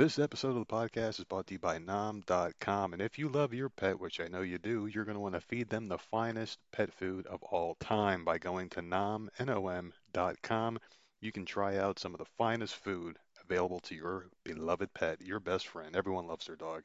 This episode of the podcast is brought to you by Nom.com. And if you love your pet, which I know you do, you're going to want to feed them the finest pet food of all time by going to nom.com. You can try out some of the finest food available to your beloved pet, your best friend. Everyone loves their dog.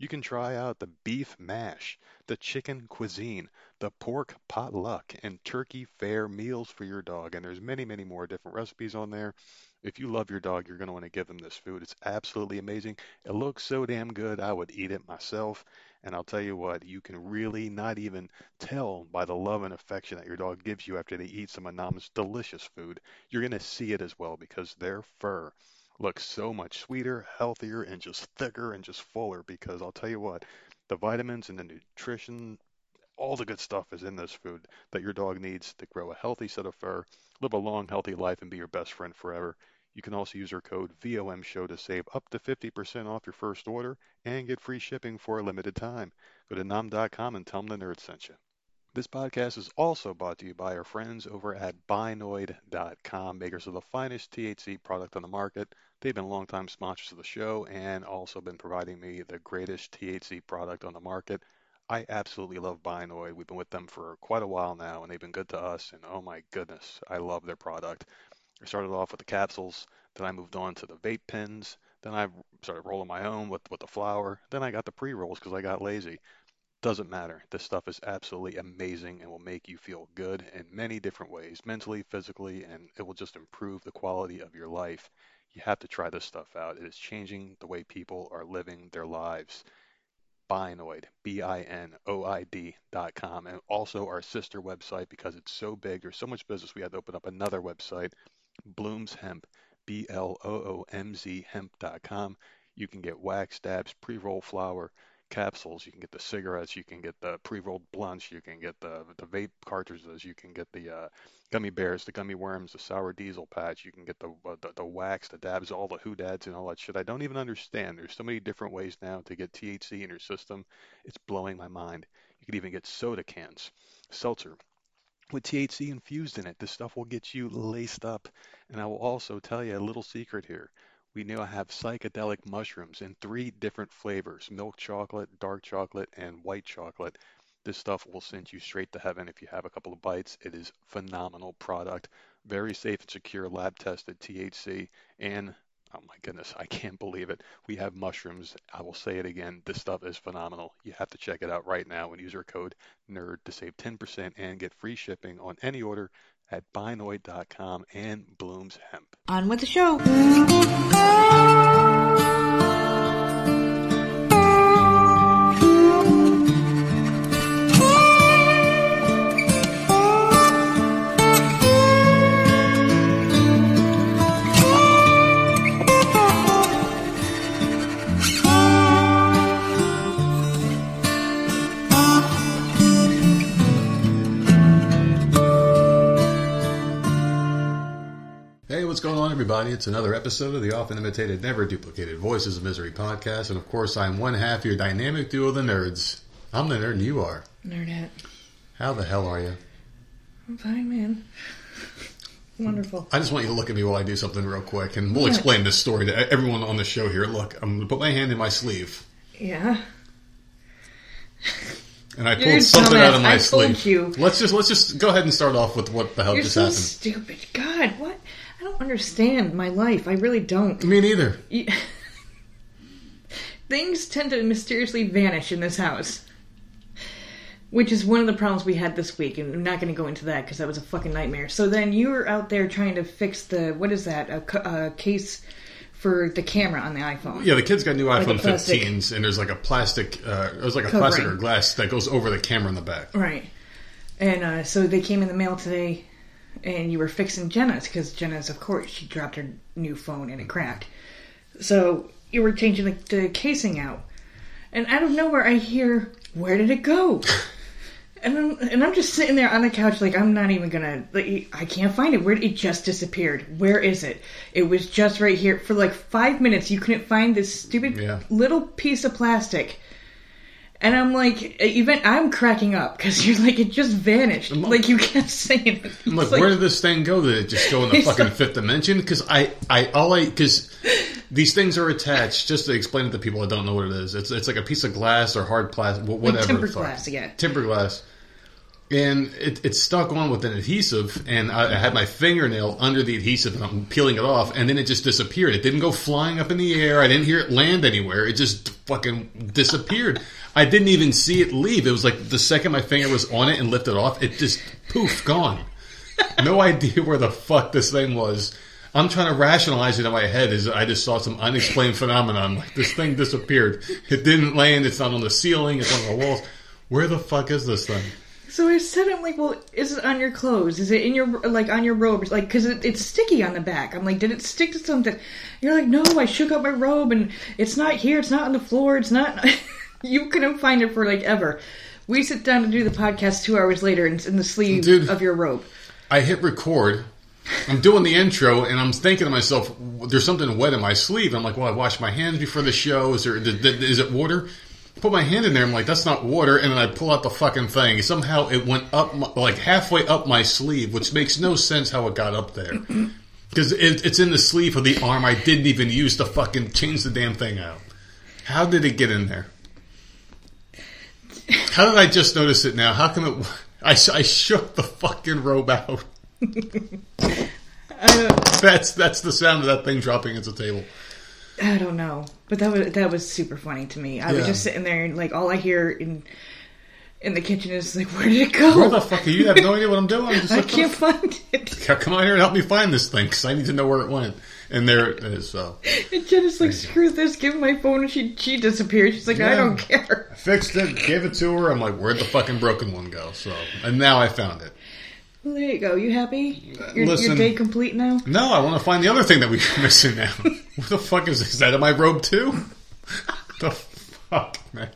You can try out the beef mash, the chicken cuisine, the pork potluck, and turkey fair meals for your dog. And there's many, many more different recipes on there. If you love your dog, you're going to want to give them this food. It's absolutely amazing. It looks so damn good. I would eat it myself. And I'll tell you what, you can really not even tell by the love and affection that your dog gives you after they eat some Nom's delicious food. You're going to see it as well because their fur looks so much sweeter, healthier, and just thicker and just fuller. Because I'll tell you what, the vitamins and the nutrition, all the good stuff is in this food that your dog needs to grow a healthy set of fur, live a long, healthy life, and be your best friend forever. You can also use our code VOMSHOW to save up to 50% off your first order and get free shipping for a limited time. Go to nom.com and tell them the nerd sent you. This podcast is also brought to you by our friends over at Binoid.com, makers of the finest THC product on the market. They've been longtime sponsors of the show and also been providing me the greatest THC product on the market. I absolutely love Binoid. We've been with them for quite a while now, and they've been good to us. And oh my goodness, I love their product. I started off with the capsules, then I moved on to the vape pens, then I started rolling my own with with the flower, then I got the pre rolls because I got lazy. Doesn't matter. This stuff is absolutely amazing and will make you feel good in many different ways, mentally, physically, and it will just improve the quality of your life. You have to try this stuff out. It is changing the way people are living their lives. Binoid, B-I-N-O-I-D dot com, and also our sister website because it's so big. There's so much business. We had to open up another website, Bloomz Hemp, B L O O M Z hemp.com. You can get wax dabs, pre roll flower, capsules. You can get the cigarettes. You can get the pre rolled blunts. You can get the the vape cartridges. You can get the uh, gummy bears, the gummy worms, the sour diesel patch. You can get the, uh, the the wax, the dabs, all the hoodads, and all that shit. I don't even understand. There's so many different ways now to get THC in your system. It's blowing my mind. You can even get soda cans, seltzer with THC infused in it. This stuff will get you laced up. And I will also tell you a little secret here. We now have psychedelic mushrooms in three different flavors milk chocolate, dark chocolate, and white chocolate. This stuff will send you straight to heaven if you have a couple of bites. It is phenomenal product, very safe and secure, lab tested THC, and Oh my goodness, I can't believe it. We have mushrooms. I will say it again. This stuff is phenomenal. You have to check it out right now and use our code NERD to save 10% and get free shipping on any order at binoid.com and Bloomz Hemp. On with the show. Everybody? It's another episode of the often imitated, never duplicated Voices of Misery podcast. And of course, I'm one half your dynamic duo, the nerds. I'm the nerd, and you are. Nerdette. How the hell are you? I'm fine, man. Wonderful. I just want you to look at me while I do something real quick, and we'll What? explain this story to everyone on the show here. Look, I'm going to put my hand in my sleeve, Yeah. and I You're pulled something dumbass. out of my I sleeve. you. Let's just let's just go ahead and start off with what the hell You're just so happened. stupid. God, what? Understand my life. I really don't. Me neither. Things tend to mysteriously vanish in this house. Which is one of the problems we had this week, and I'm not going to go into that because that was a fucking nightmare. So then you were out there trying to fix the what is that? A, a case for the camera on the iPhone. Yeah, the kids got new a iPhone plastic 15s, and there's like a plastic, uh, it was like a Covering. plastic or glass that goes over the camera in the back. Right. And uh, so they came in the mail today, and you were fixing Jenna's because Jenna's, of course, she dropped her new phone and it cracked. So you were changing the, the casing out, and out of nowhere, I hear, "Where did it go?" and I'm and I'm just sitting there on the couch, like I'm not even gonna. Like, I can't find it. Where it just disappeared? Where is it? It was just right here for like five minutes. You couldn't find this stupid Yeah. little piece of plastic. And I'm like, even I'm cracking up because you're like, it just vanished. Like you kept saying it. I'm like, It's where did this thing go? Did it just go in the fucking like- fifth dimension? Because I, I, all I, because These things are attached. Just to explain it to people that don't know what it is, it's it's like a piece of glass or hard plastic, whatever. the fuck. glass, yeah. Tempered glass. And it, it's stuck on with an adhesive, and I, I had my fingernail under the adhesive, and I'm peeling it off, and then it just disappeared. It didn't go flying up in the air. I didn't hear it land anywhere. It just fucking disappeared. I didn't even see it leave. It was like the second my finger was on it and lifted off, it just poof, gone. No idea where the fuck this thing was. I'm trying to rationalize it in my head as I just saw some unexplained phenomenon. Like this thing disappeared. It didn't land. It's not on the ceiling. It's on the walls. Where the fuck is this thing? So I said, I'm like, well, is it on your clothes? Is it in your, like, on your robe? Like, because it, it's sticky on the back. I'm like, did it stick to something? You're like, no, I shook up my robe and it's not here. It's not on the floor. It's not. you couldn't find it for, like, ever. We sit down to do the podcast two hours later and it's in the sleeve Dude. of your robe. I hit record. I'm doing the intro, and I'm thinking to myself, "There's something wet in my sleeve." I'm like, "Well, I washed my hands before the show. Is there? Is it water?" Put my hand in there. I'm like, "That's not water." And then I pull out the fucking thing. Somehow it went up, my, like halfway up my sleeve, which makes no sense how it got up there. Because it, it's in the sleeve of the arm. I didn't even use to fucking change the damn thing out. How did it get in there? How did I just notice it now? How come it? I, I shook the fucking robe out. That's that's the sound of that thing dropping into the table. I don't know, but that was that was super funny to me. I was Yeah. just sitting there and like all I hear in in the kitchen is like, where did it go? Where the fuck are you? Have no idea what I'm doing. I'm just I like, can't find it. come on here and help me find this thing because I need to know where it went. And there it is. So And Jenna's like, screw this, give my phone, and she she disappeared. She's like, I don't care. I fixed it, gave it to her. I'm like, where'd the fucking broken one go? So and now I found it. Well, there you go. You happy? Uh, your, Listen. your day complete now? No, I want to find the other thing that we're missing now. what the fuck is this? Is that in my robe too? the fuck, man.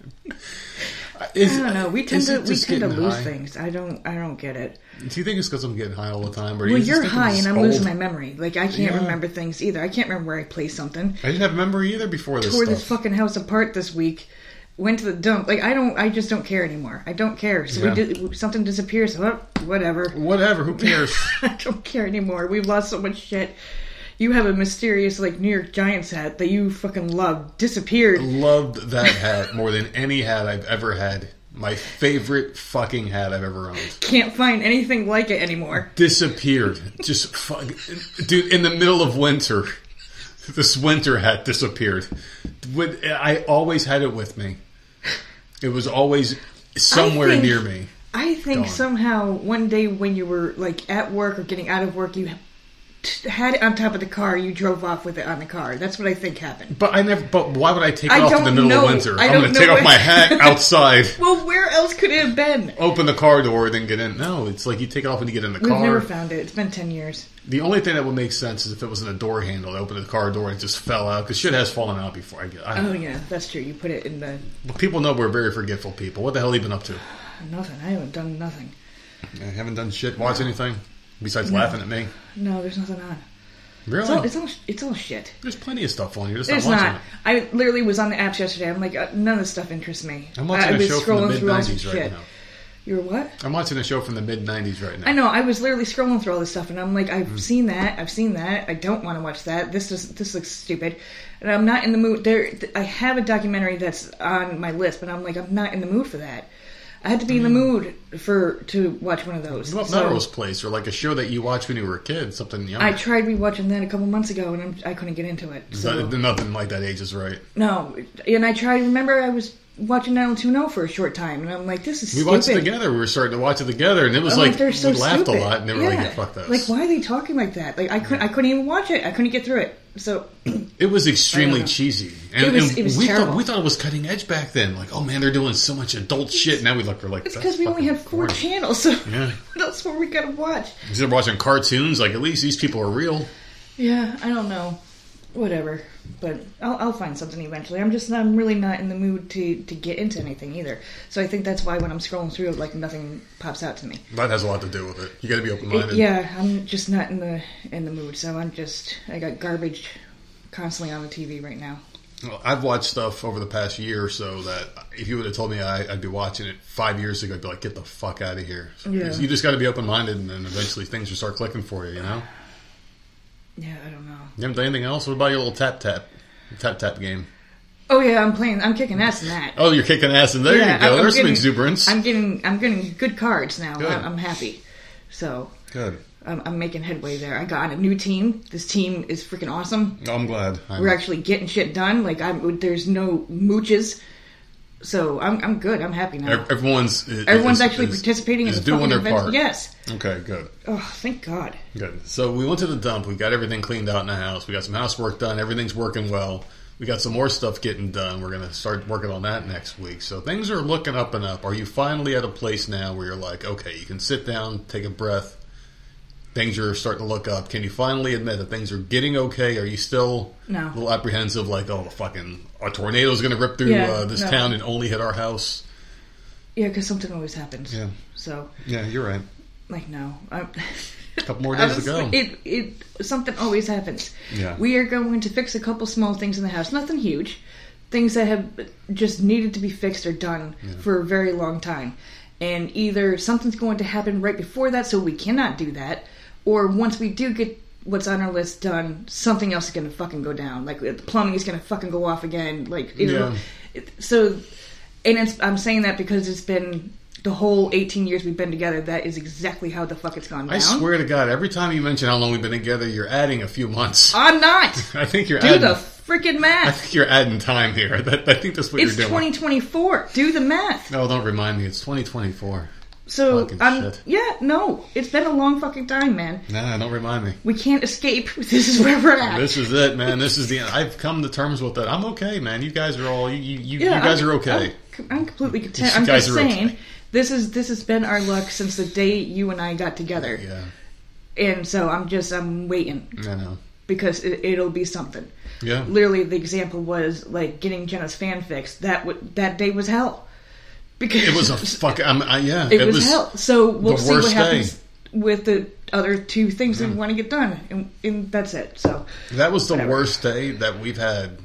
Is- I don't know. We tend to we tend to lose high? things. I don't I don't get it. Do you think it's because I'm getting high all the time? Or Well, you you're high and I'm old? losing my memory. Like I can't Yeah. remember things either. I can't remember where I placed something. I didn't have memory either before this Tore stuff. this fucking house apart this week. Went to the dump. Like I don't. I just don't care anymore. I don't care. So Yeah. we did something disappears. Well, whatever. Whatever, who cares? I don't care anymore. We've lost so much shit. You have a mysterious like New York Giants hat that you fucking love disappeared. Loved that hat more than any hat I've ever had. My favorite fucking hat I've ever owned. Can't find anything like it anymore. Disappeared. Just fuck. Dude, in the middle of winter, this winter hat disappeared. I always had it with me. It was always somewhere think- near me. I think Gone. somehow one day when you were like at work or getting out of work, you t- had it on top of the car. You drove off with it on the car. That's what I think happened. But I never. But why would I take it I off in don't the middle know. of winter? I I'm don't going to know take off where- my hat outside, Well, where else could it have been? open the car door, and then get in. No, it's like you take it off when you get in the car. We've car. never found it. It's been ten years. The only thing that would make sense is if it was in a door handle. I opened the car door and it just fell out because shit has fallen out before. I get. I Oh yeah, that's true. You put it in the But people know we're very forgetful people. What the hell have you been up to? nothing. I haven't done nothing. I haven't done shit. Watch anything besides laughing at me. No, there's nothing on. Really? It's all it's all it's all shit. There's plenty of stuff on here. Just It's not watching not. I literally was on the apps yesterday. I'm like, uh, none of this stuff interests me. I'm watching I, a was show from the mid through all this '90s right shit. now. You're what? I'm watching a show from the mid '90s right now. I know. I was literally scrolling through all this stuff, and I'm like, Mm. I've seen that. I've seen that. I don't want to watch that. This is this looks stupid, and I'm not in the mood. There, I have a documentary that's on my list, but I'm like, I'm not in the mood for that. I had to be in the mm. mood for to watch one of those. What about So, Melrose Place or like a show that you watched when you were a kid? Something young. I tried rewatching that a couple months ago, and I'm, I couldn't get into it. So That- nothing like that ages right. no, and I tried. Remember, I was watching 90210 for a short time, and I'm like, this is We stupid. watched it together. We were starting to watch it together, and it was I'm like, they're so we laughed stupid. a lot, and they were yeah. like, "Fuck this." Like, why are they talking like that? Like, I couldn't, I couldn't even watch it. I couldn't get through it. So, It was extremely cheesy, and, It was- and it was we terrible. thought we thought it was cutting edge back then. Like, oh man, they're doing so much adult shit. Now we look, we're like, it's "That's because we only have four boring." channels. So, Yeah, that's what we gotta watch. instead of watching cartoons, like at least these people are real. Yeah, I don't know. Whatever. But I'll, I'll find something eventually. I'm just, I'm really not in the mood to, to get into anything either. So I think that's why when I'm scrolling through, like, nothing pops out to me. That has a lot to do with it. You got to be open minded. yeah, I'm just not in the in the mood. So I'm just, I got garbage constantly on the TV right now. Well, I've watched stuff over the past year or so that if you would have told me I, I'd be watching it five years ago, I'd be like, get the fuck out of here. Yeah. You just got to be open minded, and then eventually things will start clicking for you. You know. Yeah, I don't know. You haven't done anything else? What about your little tap tap? Tap tap game. Oh yeah, I'm playing. I'm kicking ass in that. Oh, you're kicking ass, in there Yeah, you go. I'm- I'm There's some getting- exuberance. I'm getting I'm getting good cards now. Good. I'm, I'm happy. So Good. I'm, I'm making headway there. I got a new team. This team is freaking awesome. I'm glad. I'm, We're actually getting shit done. Like I'm there's no mooches. So I'm I'm good. I'm happy now. everyone's uh, Everyone's is- actually is- participating is in the doing their events. part. Yes. Okay, good. Oh, thank God. Good. So we went to the dump. We got everything cleaned out in the house. We got some housework done. Everything's working well. We got some more stuff getting done. We're going to start working on that next week. So things are looking up and up. Are you finally at a place now where you're like, okay, you can sit down, take a breath. Things are starting to look up. Can you finally admit that things are getting okay? Are you still No. a little apprehensive, like, oh, the fucking a tornado's going to rip through Yeah, uh, this no. town and only hit our house? Yeah, because something always happens. Yeah. So Yeah, you're right. like no. I'm, A couple more days to go. It it something always happens. Yeah. We are going to fix a couple small things in the house. Nothing huge. Things that have just needed to be fixed or done for a very long time. And either something's going to happen right before that, so we cannot do that, or once we do get what's on our list done, something else is going to fucking go down. Like the plumbing is going to fucking go off again. Like you know, Yeah. so. And it's, I'm saying that because it's been the whole 18 years we've been together. That is exactly how the fuck it's gone down. I swear to God, every time you mention how long we've been together, you're adding a few months. I'm not. I think you're Do adding. the freaking math. I think you're adding time here. That, I think that's what It's you're doing. It's 2024. Do the math. No, don't remind me. It's 2024. So shit. yeah, no. It's been a long fucking time, man. Nah, don't remind me. We can't escape. This is where we're at. This is it, man. This is the. End. I've come to terms with it. I'm okay, man. You guys are all. You, you, you, yeah, you guys I'm- are okay. I'm, I'm completely content. You I'm guys just are saying okay. this is this has been our luck since the day you and I got together. yeah, And so I'm just I'm waiting I know. because it, it'll be something. Yeah, Literally, the example was like getting Jenna's fan fixed. That w- that day was hell. Because it was a fuck. I'm, I, yeah, it, was, hell. So we'll see what happens with the other two things that mm. we want to get done, and, and that's it. So That was the Whatever. worst day that we've had,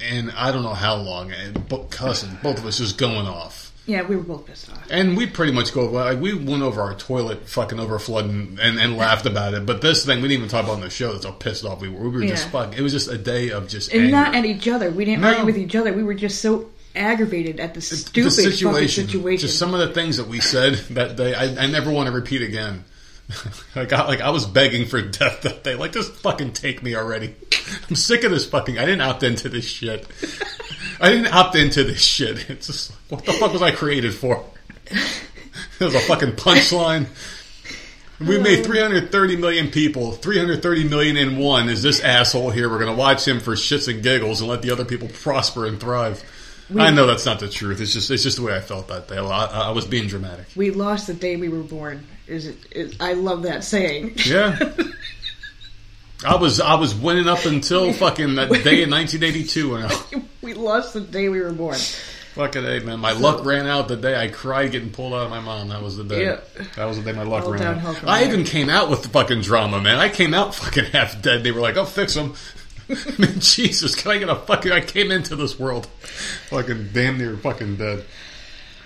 and I don't know how long. And both cousin, both of us just going off. yeah, we were both pissed off. And we pretty much go like we went over our toilet fucking overflooding and, and laughed about it. But this thing we didn't even talk about on the show. That's how pissed off we were. We were just Yeah. fucking. It was just a day of just And anger. not at each other. We didn't No. argue with each other. We were just so aggravated at the stupid the situation, situation. Just some of the things that we said that day. I, I never want to repeat again. like, I, like I was begging for death that day. Like, just fucking take me already. I'm sick of this fucking. I didn't opt into this shit. I didn't opt into this shit. It's just what the fuck was I created for? It was a fucking punchline. We made uh. 330 million people. 330 million in one is this asshole here. We're going to watch him for shits and giggles and let the other people prosper and thrive. I know that's not the truth. It's just it's just the way I felt that day. I, I was being dramatic. we lost the day we were born. Is it? Is, I love that saying. Yeah. I was I was winning up until fucking that day in 1982 when I we lost the day we were born. fucking hey man my luck ran out the day I cried getting pulled out of my mom. That was the day. Yeah. That was the day my luck All ran out. I there. even came out with the fucking drama, man. I came out fucking half dead. They were like, "I'll fix him." I mean, Jesus, can I get a fucking? I came into this world fucking damn near fucking dead,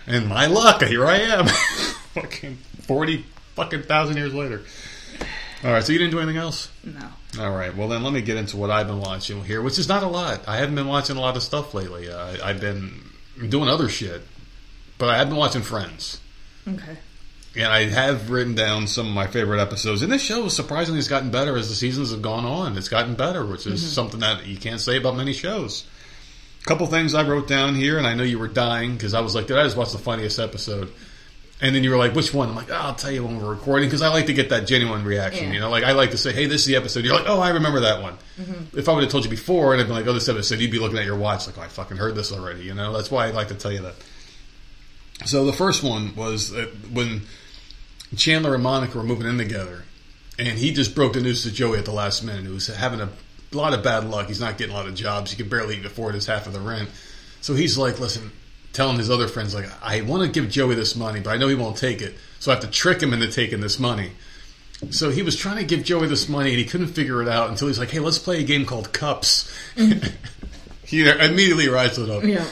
and my luck, here I am, fucking forty fucking thousand years later. All right, so you didn't do anything else. No. All right. Well, then let me get into what I've been watching here, which is not a lot. I haven't been watching a lot of stuff lately. Uh, I, I've been doing other shit, but I have been watching Friends, Okay. And I have written down some of my favorite episodes. And this show surprisingly has gotten better as the seasons have gone on. It's gotten better, which is mm-hmm. something that you can't say about many shows. A couple things I wrote down here, and I know you were dying because I was like, "Did I just watch the funniest episode?" And then you were like, "Which one?" I'm like, oh, "I'll tell you when we're recording," because I like to get that genuine reaction. Yeah. You know, like I like to say, "Hey, this is the episode." You're like, "Oh, I remember that one." Mm-hmm. If I would have told you before, and I'd been like, "Oh, this episode," you'd be looking at your watch like, "Oh, I fucking heard this already." You know, that's why I like to tell you that. So the first one was when Chandler and Monica were moving in together, and he just broke the news to Joey at the last minute. He was having a lot of bad luck. He's not getting a lot of jobs. He could barely even afford his half of the rent. So he's like, listen, telling his other friends, like, I want to give Joey this money, but I know he won't take it. So I have to trick him into taking this money. So he was trying to give Joey this money, and he couldn't figure it out until he's like, hey, let's play a game called Cups. Mm-hmm. he immediately rises it up. Yeah.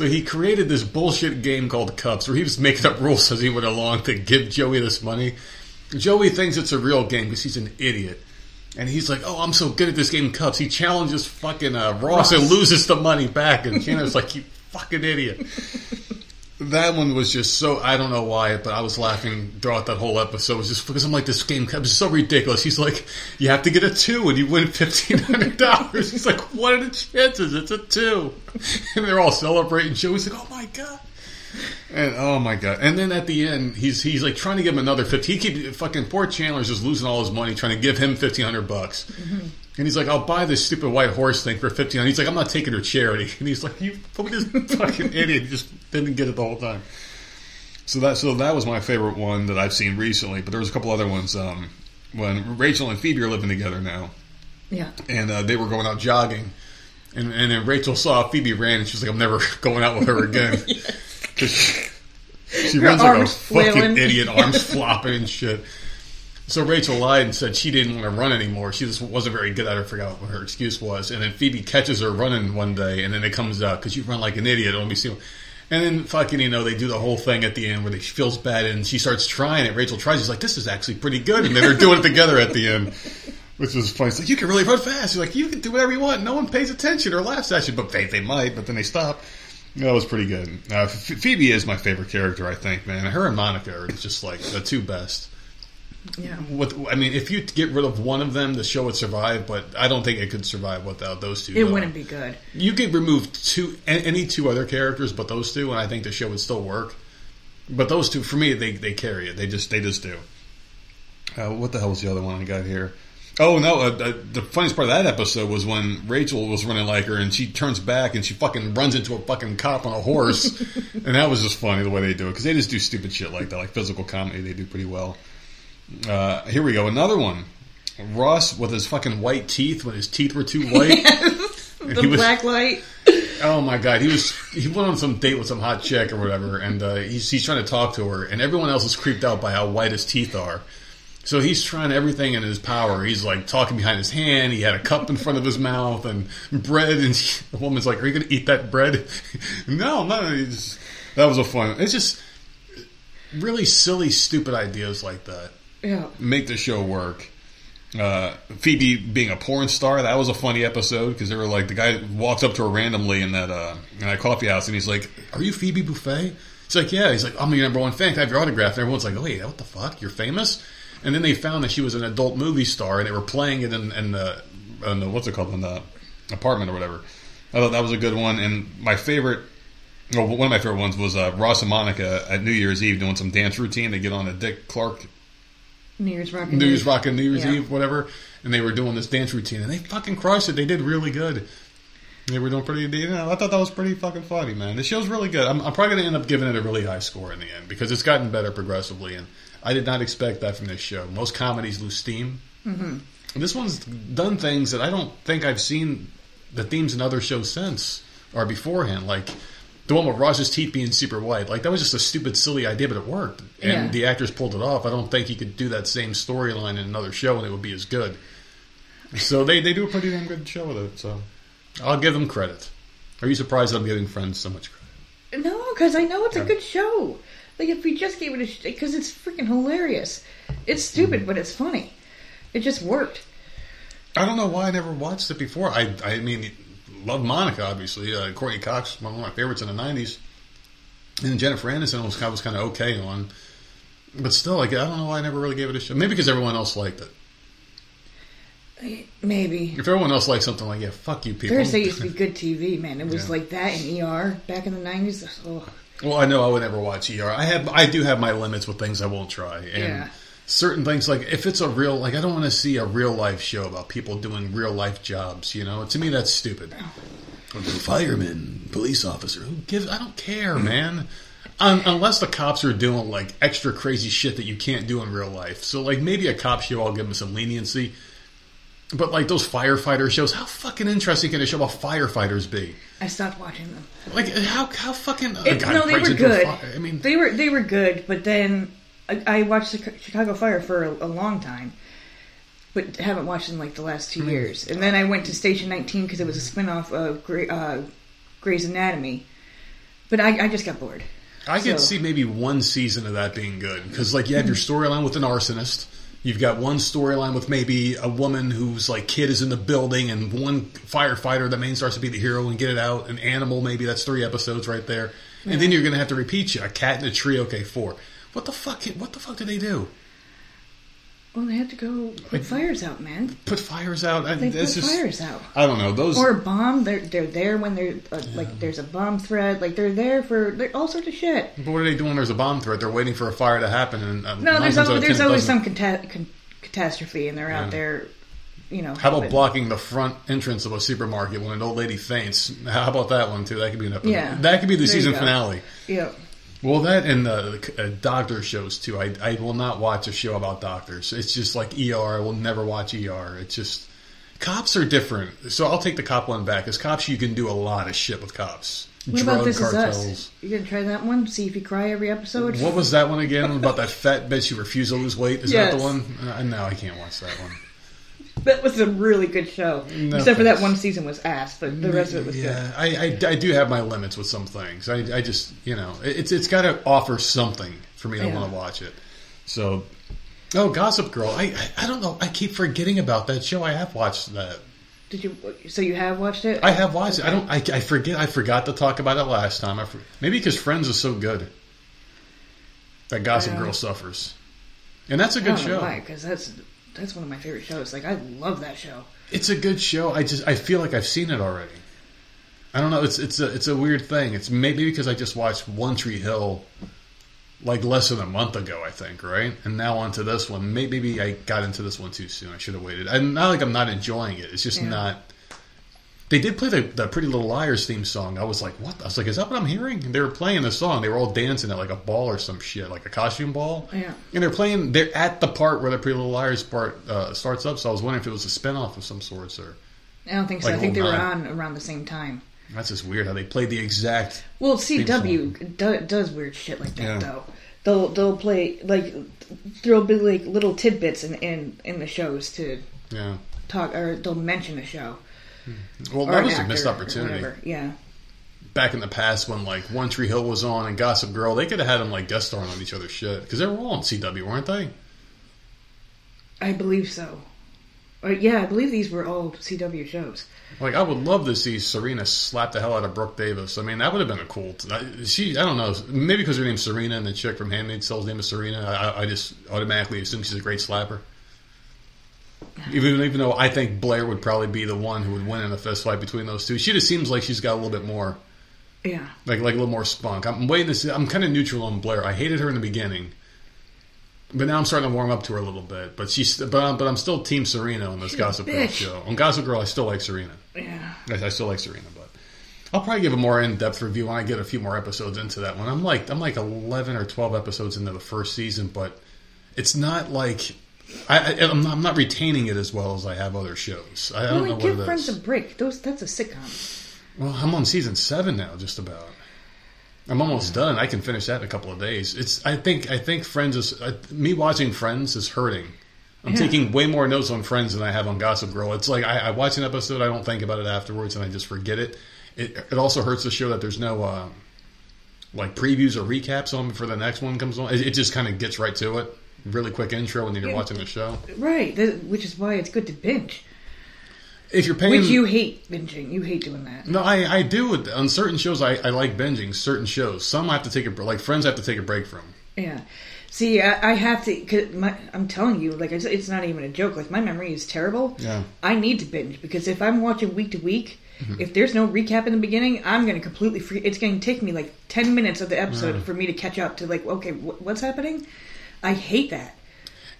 So he created this bullshit game called Cups, where he was making up rules as he went along to give Joey this money. Joey thinks it's a real game because he's an idiot. And he's like, "Oh, I'm so good at this game, cups." He challenges fucking uh, Ross, Ross. and loses the money back. And Chandler's like, "You fucking idiot." That one was just so I don't know why, but I was laughing throughout that whole episode. It was just because I'm like, this game is so ridiculous. He's like, "You have to get a two, and you win fifteen hundred dollars." He's like, "What are the chances? It's a two. And they're all celebrating. Joey's like, "Oh my god." And oh my god! And then at the end, he's he's like trying to give him another fifty. He keep fucking poor Chandler's just losing all his money trying to give him fifteen hundred bucks. Mm-hmm. And he's like, "I'll buy this stupid white horse thing for fifteen. He's like, "I'm not taking her charity." And he's like, "You fucking idiot!" He just didn't get it the whole time. So that so that was my favorite one that I've seen recently. But there was a couple other ones. Um, when Rachel and Phoebe are living together now, Yeah. and uh, they were going out jogging, and and then Rachel saw Phoebe ran, and she's like, "I'm never going out with her again." 'Cause she, she runs like a fucking flailing. idiot, arms flopping and shit. So Rachel lied and said she didn't want to run anymore. She just wasn't very good at it. I forgot what her excuse was. And then Phoebe catches her running one day, and then it comes out because you run like an idiot. Me see. And then fucking, you know, they do the whole thing at the end where she feels bad and she starts trying it. Rachel tries. She's like, "This is actually pretty good," and then they're doing it together at the end. Which was funny. It's like, you can really run fast. You're like, you can do whatever you want. No one pays attention or laughs at you, but they, they might, but then they stop. That was pretty good. Uh, Phoebe is my favorite character, I think, man. Her and Monica are just like the two best. Yeah. With, I mean, if you get rid of one of them, the show would survive, but I don't think it could survive without those two. It going. wouldn't be good. You could remove two, any two other characters, but those two, and I think the show would still work. But those two, for me, they, they carry it. They just they just do. Uh, what the hell was the other one I got here? Oh no! Uh, uh, the funniest part of that episode was when Rachel was running like her, and she turns back and she fucking runs into a fucking cop on a horse, and that was just funny the way they do it because they just do stupid shit like that, like physical comedy. They do pretty well. Uh, here we go, another one. Ross with his fucking white teeth when his teeth were too white. And The he was- black light. Oh my god, he was he went on some date with some hot chick or whatever, and uh, he's he's trying to talk to her, and everyone else is creeped out by how white his teeth are. So he's trying everything in his power. He's like talking behind his hand. He had a cup in front of his mouth and bread, and she, the woman's like, "Are you going to eat that bread?" no, no. That was a fun. It's just really silly, stupid ideas like that Yeah. make the show work. Uh, Phoebe being a porn star, that was a funny episode because they were like the guy walks up to her randomly in that uh, in that coffee house and he's like, "Are you Phoebe Buffay?" He's like, "Yeah." He's like, "I'm your number one fan. Can I have your autograph?" And everyone's like, "Oh wait, what the fuck? You're famous?" And then they found that she was an adult movie star and they were playing it in, in the in the what's it called in the apartment or whatever. I thought that was a good one. And my favorite well, one of my favorite ones was uh, Ross and Monica at New Year's Eve doing some dance routine. They get on a Dick Clark New Year's Rockin' New Year's. Rockin' New Year's Yeah. Eve, whatever, and they were doing this dance routine, and they fucking crushed it. They did really good. They were doing pretty. You know, I thought that was pretty fucking funny, man. The show's really good. I'm, I'm probably going to end up giving it a really high score in the end because it's gotten better progressively, and I did not expect that from this show. Most comedies lose steam. Mm-hmm. This one's done things that I don't think I've seen the themes in other shows since or beforehand, like. The one with Ross's teeth being super white, like that was just a stupid, silly idea, but it worked, and Yeah. the actors pulled it off. I don't think you could do that same storyline in another show and it would be as good. So they, they do a pretty damn good show with it. So I'll give them credit. Are you surprised I'm giving Friends so much credit? No, because I know it's a good show. Like if we just gave it a because it's freaking hilarious. It's Mm-hmm. stupid, but it's funny. It just worked. I don't know why I never watched it before. I I mean, love Monica obviously. Uh, Courteney Cox, one of my favorites in the '90s, and Jennifer Aniston was kind of, was kind of okay on, but still, like I don't know why I never really gave it a shot. Maybe because everyone else liked it. Maybe If everyone else liked something like yeah, fuck you people. Thursday used to be good TV, man. It was Yeah. like that in ER back in the nineties. Oh, Well, I know I would never watch ER. I have, I do have my limits with things I won't try, and Yeah. Certain things like if it's a real, like I don't want to see a real life show about people doing real life jobs. You know, to me that's stupid. Fireman, police officer, who gives? I don't care, hmm. man. Un, unless the cops are doing like extra crazy shit that you can't do in real life. So like maybe a cop show, I'll give them some leniency. But like those firefighter shows, how fucking interesting can a show about firefighters be? I stopped watching them. Like how how fucking a It, guy no, they were good. fire- I mean, they were they were good, but then I, I watched the Chicago Fire for a, a long time, but haven't watched in like the last two years. And then I went to Station 19 because it was a spinoff of Grey, uh, Grey's Anatomy, but I, I just got bored. I could So- see maybe one season of that being good because, like, you have your storyline with an arsonist, You've got one storyline with maybe a woman whose like kid is in the building, and one firefighter, the main starts to be the hero and get it out. An animal, maybe that's three episodes right there, and then you're going to have to repeat you a cat in a tree. Okay, four. What the fuck? What the fuck do they do? Well, they have to go put fires out, man. Put fires out? I, They put just, fires out. I don't know those. Or a bomb. They're they're there when they're uh, like there's a bomb threat. Like they're there for they're all sorts of shit. but what are they doing? There's a bomb threat. They're waiting for a fire to happen. And uh, No, there's always, there's always some cata- con- catastrophe, and they're Yeah. out there. You know. How about helping. blocking the front entrance of a supermarket when an old lady faints? How about that one too? That could be an episode. Yeah. That could be the There season finale. Yeah. Well, that and the uh, doctor shows too. I, I will not watch a show about doctors. It's just like ER. I will never watch ER. It's just cops are different. So I'll take the cop one back. As cops, you can do a lot of shit with cops. What Drug about This cartels. Is Us? You gonna try that one? See if you cry every episode. What was that one again? About that fat bitch who refused to lose weight? Is that the one? Uh, no, I can't watch that one. That was a really good show. No Except for that one season was ass, but the rest of it was good. Yeah, I, I, I do have my limits with some things. I, I just, you know, it's it's got to offer something for me to Yeah. want to watch it. So, oh, Gossip Girl. I, I don't know. I keep forgetting about that show. I have watched that. Did you? So you have watched it? I have watched it. I don't. I, I forget. I forgot to talk about it last time. I for, maybe because Friends is so good that Gossip. Girl suffers, and that's a good don't know show. why, because that's that's one of my favorite shows. Like I love that show. It's a good show. I just I feel like I've seen it already. I don't know. It's it's a it's a weird thing. It's maybe because I just watched One Tree Hill like less than a month ago, I think, right? And now onto this one. May- Maybe I got into this one too soon. I should have waited. And not like I'm not enjoying it. It's just Yeah. not. They did play the, the Pretty Little Liars theme song. I was like, what? I was like, is that what I'm hearing? And they were playing the song. They were all dancing at like a ball or some shit, like a costume ball. Yeah. And they're playing. They're at the part where the Pretty Little Liars part uh, starts up. So I was wondering if it was a spinoff of some sorts or. I don't think so. Like I think they were Old on around the same time. That's just weird how they played the exact. Well. CW do, does weird shit like that Yeah. though. They'll they'll play like there'll be like little tidbits in in, in the shows to Yeah. talk or they'll mention a show Well, that was a missed opportunity. Yeah. Back in the past, when like One Tree Hill was on and Gossip Girl, they could have had them like guest starring on each other's shit because they were all on CW, weren't they? I believe so. Or, yeah, I believe these were all CW shows. Like, I would love to see Serena slap the hell out of Brooke Davis. I mean, that would have been a cool. T- I- she, I don't know, maybe because her name's Serena and the chick from Handmaid's Tale's name is Serena. I, I just automatically assume she's a great slapper. Even even though I think Blair would probably be the one who would win in a fist fight between those two, she just seems like she's got a little bit more. Yeah. like like a little more spunk. I'm waiting to see. I'm kind of neutral on Blair. I hated her in the beginning, but now I'm starting to warm up to her a little bit. But she's but I'm, but I'm still Team Serena on this She's Gossip Girl show. On Gossip Girl, I still like Serena. Yeah. I, I still like Serena, but I'll probably give a more in depth review when I get a few more episodes into that one. I'm like I'm like 11 or 12 episodes into the first season, but it's not like. I, I, I'm, not, I'm not retaining it as well as I have other shows. I, I don't know what give it Friends is. a break. Those that's a sitcom. Well, I'm on season seven now, just about. I'm almost done. I can finish that in a couple of days. It's. I think. I think Friends is. Uh, me watching Friends is hurting. I'm Yeah. taking way more notes on Friends than I have on Gossip Girl. It's like I, I watch an episode, I don't think about it afterwards, and I just forget it. It, it also hurts the show that there's no uh, like previews or recaps on before the next one comes on. It, it just kind of gets right to it. Really quick intro when you're Yeah. watching the show. Right. th- which is why it's good to binge. If you're paying, Which you hate binging. You hate doing that. No, I, I do. it- On certain shows, I, I like binging certain shows. Some I have to take a br- like Friends. I have to take a break from. Yeah. See, I, I have to. Cause my, I'm telling you, like it's, it's not even a joke. Like my memory is terrible. Yeah. I need to binge because if I'm watching week to week, Mm-hmm. if there's no recap in the beginning, I'm going to completely free. It's going to take me like ten minutes of the episode for me to catch up to like, okay, wh- what's happening? I hate that.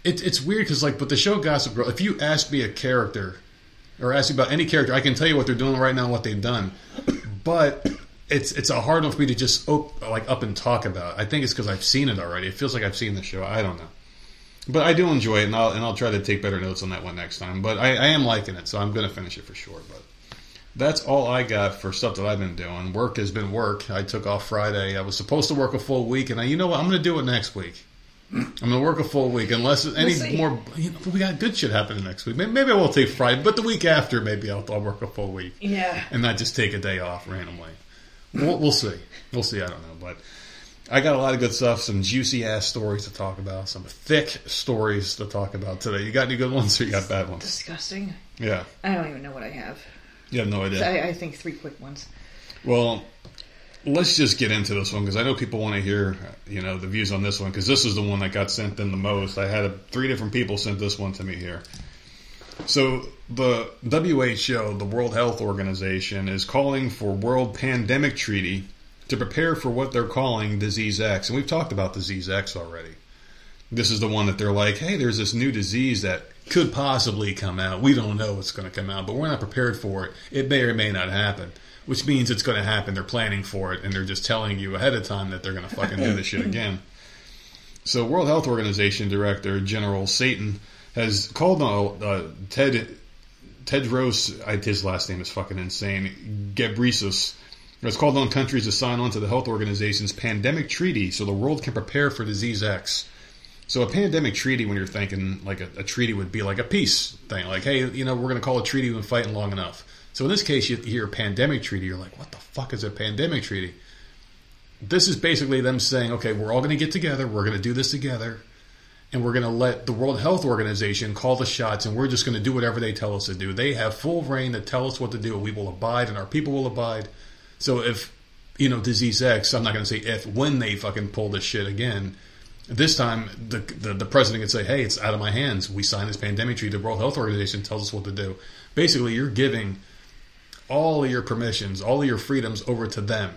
It, it's weird because like but the show Gossip Girl, if you ask me a character or ask me about any character, I can tell you what they're doing right now, and what they've done. But it's it's a hard one for me to just op- like up and talk about. I think it's because I've seen it already. It feels like I've seen the show. I don't know. But I do enjoy it, and I'll and I'll try to take better notes on that one next time. But I, I am liking it, so I'm going to finish it for sure. But that's all I got for stuff that I've been doing. Work has been work. I took off Friday. I was supposed to work a full week, and I, you know what? I'm going to do it next week. I'm going to work a full week unless any see. more. You know, we got good shit happening next week. Maybe, maybe I will take Friday, but the week after, maybe I'll, I'll work a full week Yeah. and not just take a day off randomly. We'll, we'll see. We'll see. I don't know, but I got a lot of good stuff, some juicy ass stories to talk about, some thick stories to talk about today. You got any good ones or you got bad ones? Disgusting. Yeah, I don't even know what I have. you have no idea. I, I think three quick ones. Well, let's just get into this one because I know people want to hear, you know, the views on this one because this is the one that got sent in the most. I had a, three different people sent this one to me here. So the WHO, the World Health Organization, is calling for World Pandemic Treaty to prepare for what they're calling Disease X, and we've talked about Disease X already. This is the one that they're like, hey, there's this new disease that could possibly come out. We don't know what's going to come out, but we're not prepared for it. It may or may not happen, which means it's going to happen. They're planning for it, and they're just telling you ahead of time that they're going to fucking do this shit again. So, World Health Organization Director General Satan has called on uh, Ted Tedros. His last name is fucking insane. Ghebreyesus has called on countries to sign on to the health organization's pandemic treaty so the world can prepare for disease X. So a pandemic treaty, when you're thinking like a, a treaty would be like a peace thing, like hey, you know, we're going to call a treaty when fighting long enough. So in this case, you hear a pandemic treaty, you're like, what the fuck is a pandemic treaty? This is basically them saying, okay, we're all going to get together, we're going to do this together, and we're going to let the World Health Organization call the shots, and we're just going to do whatever they tell us to do. They have full reign to tell us what to do, and we will abide, and our people will abide. So if you know disease X, I'm not going to say if when they fucking pull this shit again. This time, the, the the president could say, "Hey, it's out of my hands. We signed this pandemic treaty. The World Health Organization tells us what to do." Basically, you're giving all of your permissions, all of your freedoms over to them,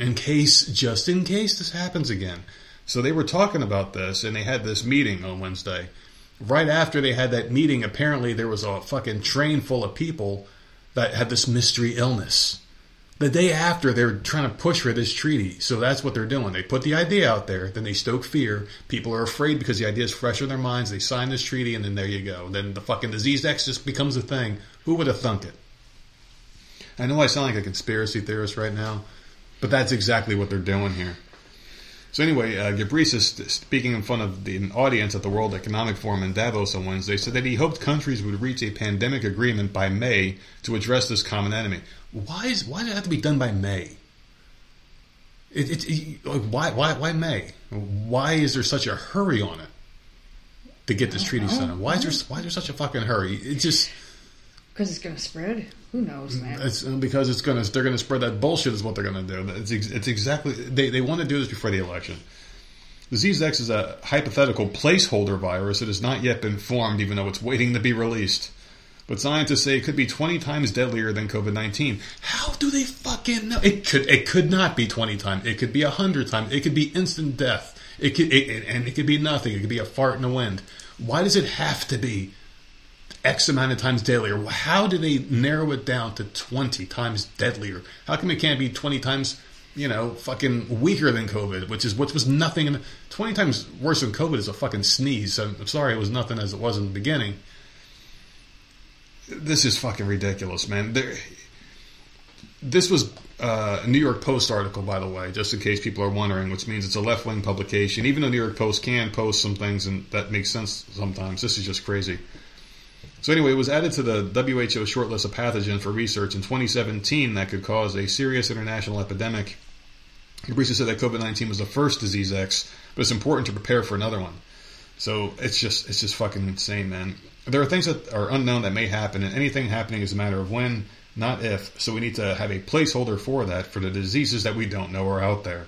in case, just in case this happens again. So they were talking about this, and they had this meeting on Wednesday. Right after they had that meeting, apparently there was a fucking train full of people that had this mystery illness. The day after, they're trying to push for this treaty. So that's what they're doing. They put the idea out there, then they stoke fear. People are afraid because the idea is fresh in their minds. They sign this treaty, and then there you go. Then the fucking disease X just becomes a thing. Who would have thunk it? I know I sound like a conspiracy theorist right now, but that's exactly what they're doing here. So anyway, uh, Ghebreyesus, speaking in front of the, an audience at the World Economic Forum in Davos on Wednesday, said that he hoped countries would reach a pandemic agreement by May to address this common enemy. Why is why does it have to be done by May? It, it, it- why why why May? Why is there such a hurry on it to get this treaty signed? Why is there why is there such a fucking hurry? It just Because it's going to spread. Who knows, man? it's uh, because it's gonna they're gonna spread that bullshit is what they're gonna do. It's it's exactly they they want to do this before the election. Disease X is a hypothetical placeholder virus that has not yet been formed, even though it's waiting to be released. But scientists say it could be 20 times deadlier than COVID-19. How do they fucking know? It could it could not be 20 times. It could be 100 times. It could be instant death. It could it- and it could be nothing. It could be a fart in the wind. Why does it have to be X amount of times deadlier. How do they narrow it down to 20 times deadlier? How come it can't be 20 times, you know, fucking weaker than COVID, which is which was nothing. In, 20 times worse than COVID is a fucking sneeze. I'm, I'm sorry it was nothing as it was in the beginning. This is fucking ridiculous, man. There, this was uh, a New York Post article, by the way, just in case people are wondering, which means it's a left wing publication. Even though New York Post can post some things and that makes sense sometimes, this is just crazy. So anyway, it was added to the WHO shortlist of pathogens for research in 2017 that could cause a serious international epidemic. Gabriel said that COVID-19 was the first disease X, but it's important to prepare for another one. So it's just it's just fucking insane, man. There are things that are unknown that may happen, and anything happening is a matter of when, not if. So we need to have a placeholder for that for the diseases that we don't know are out there.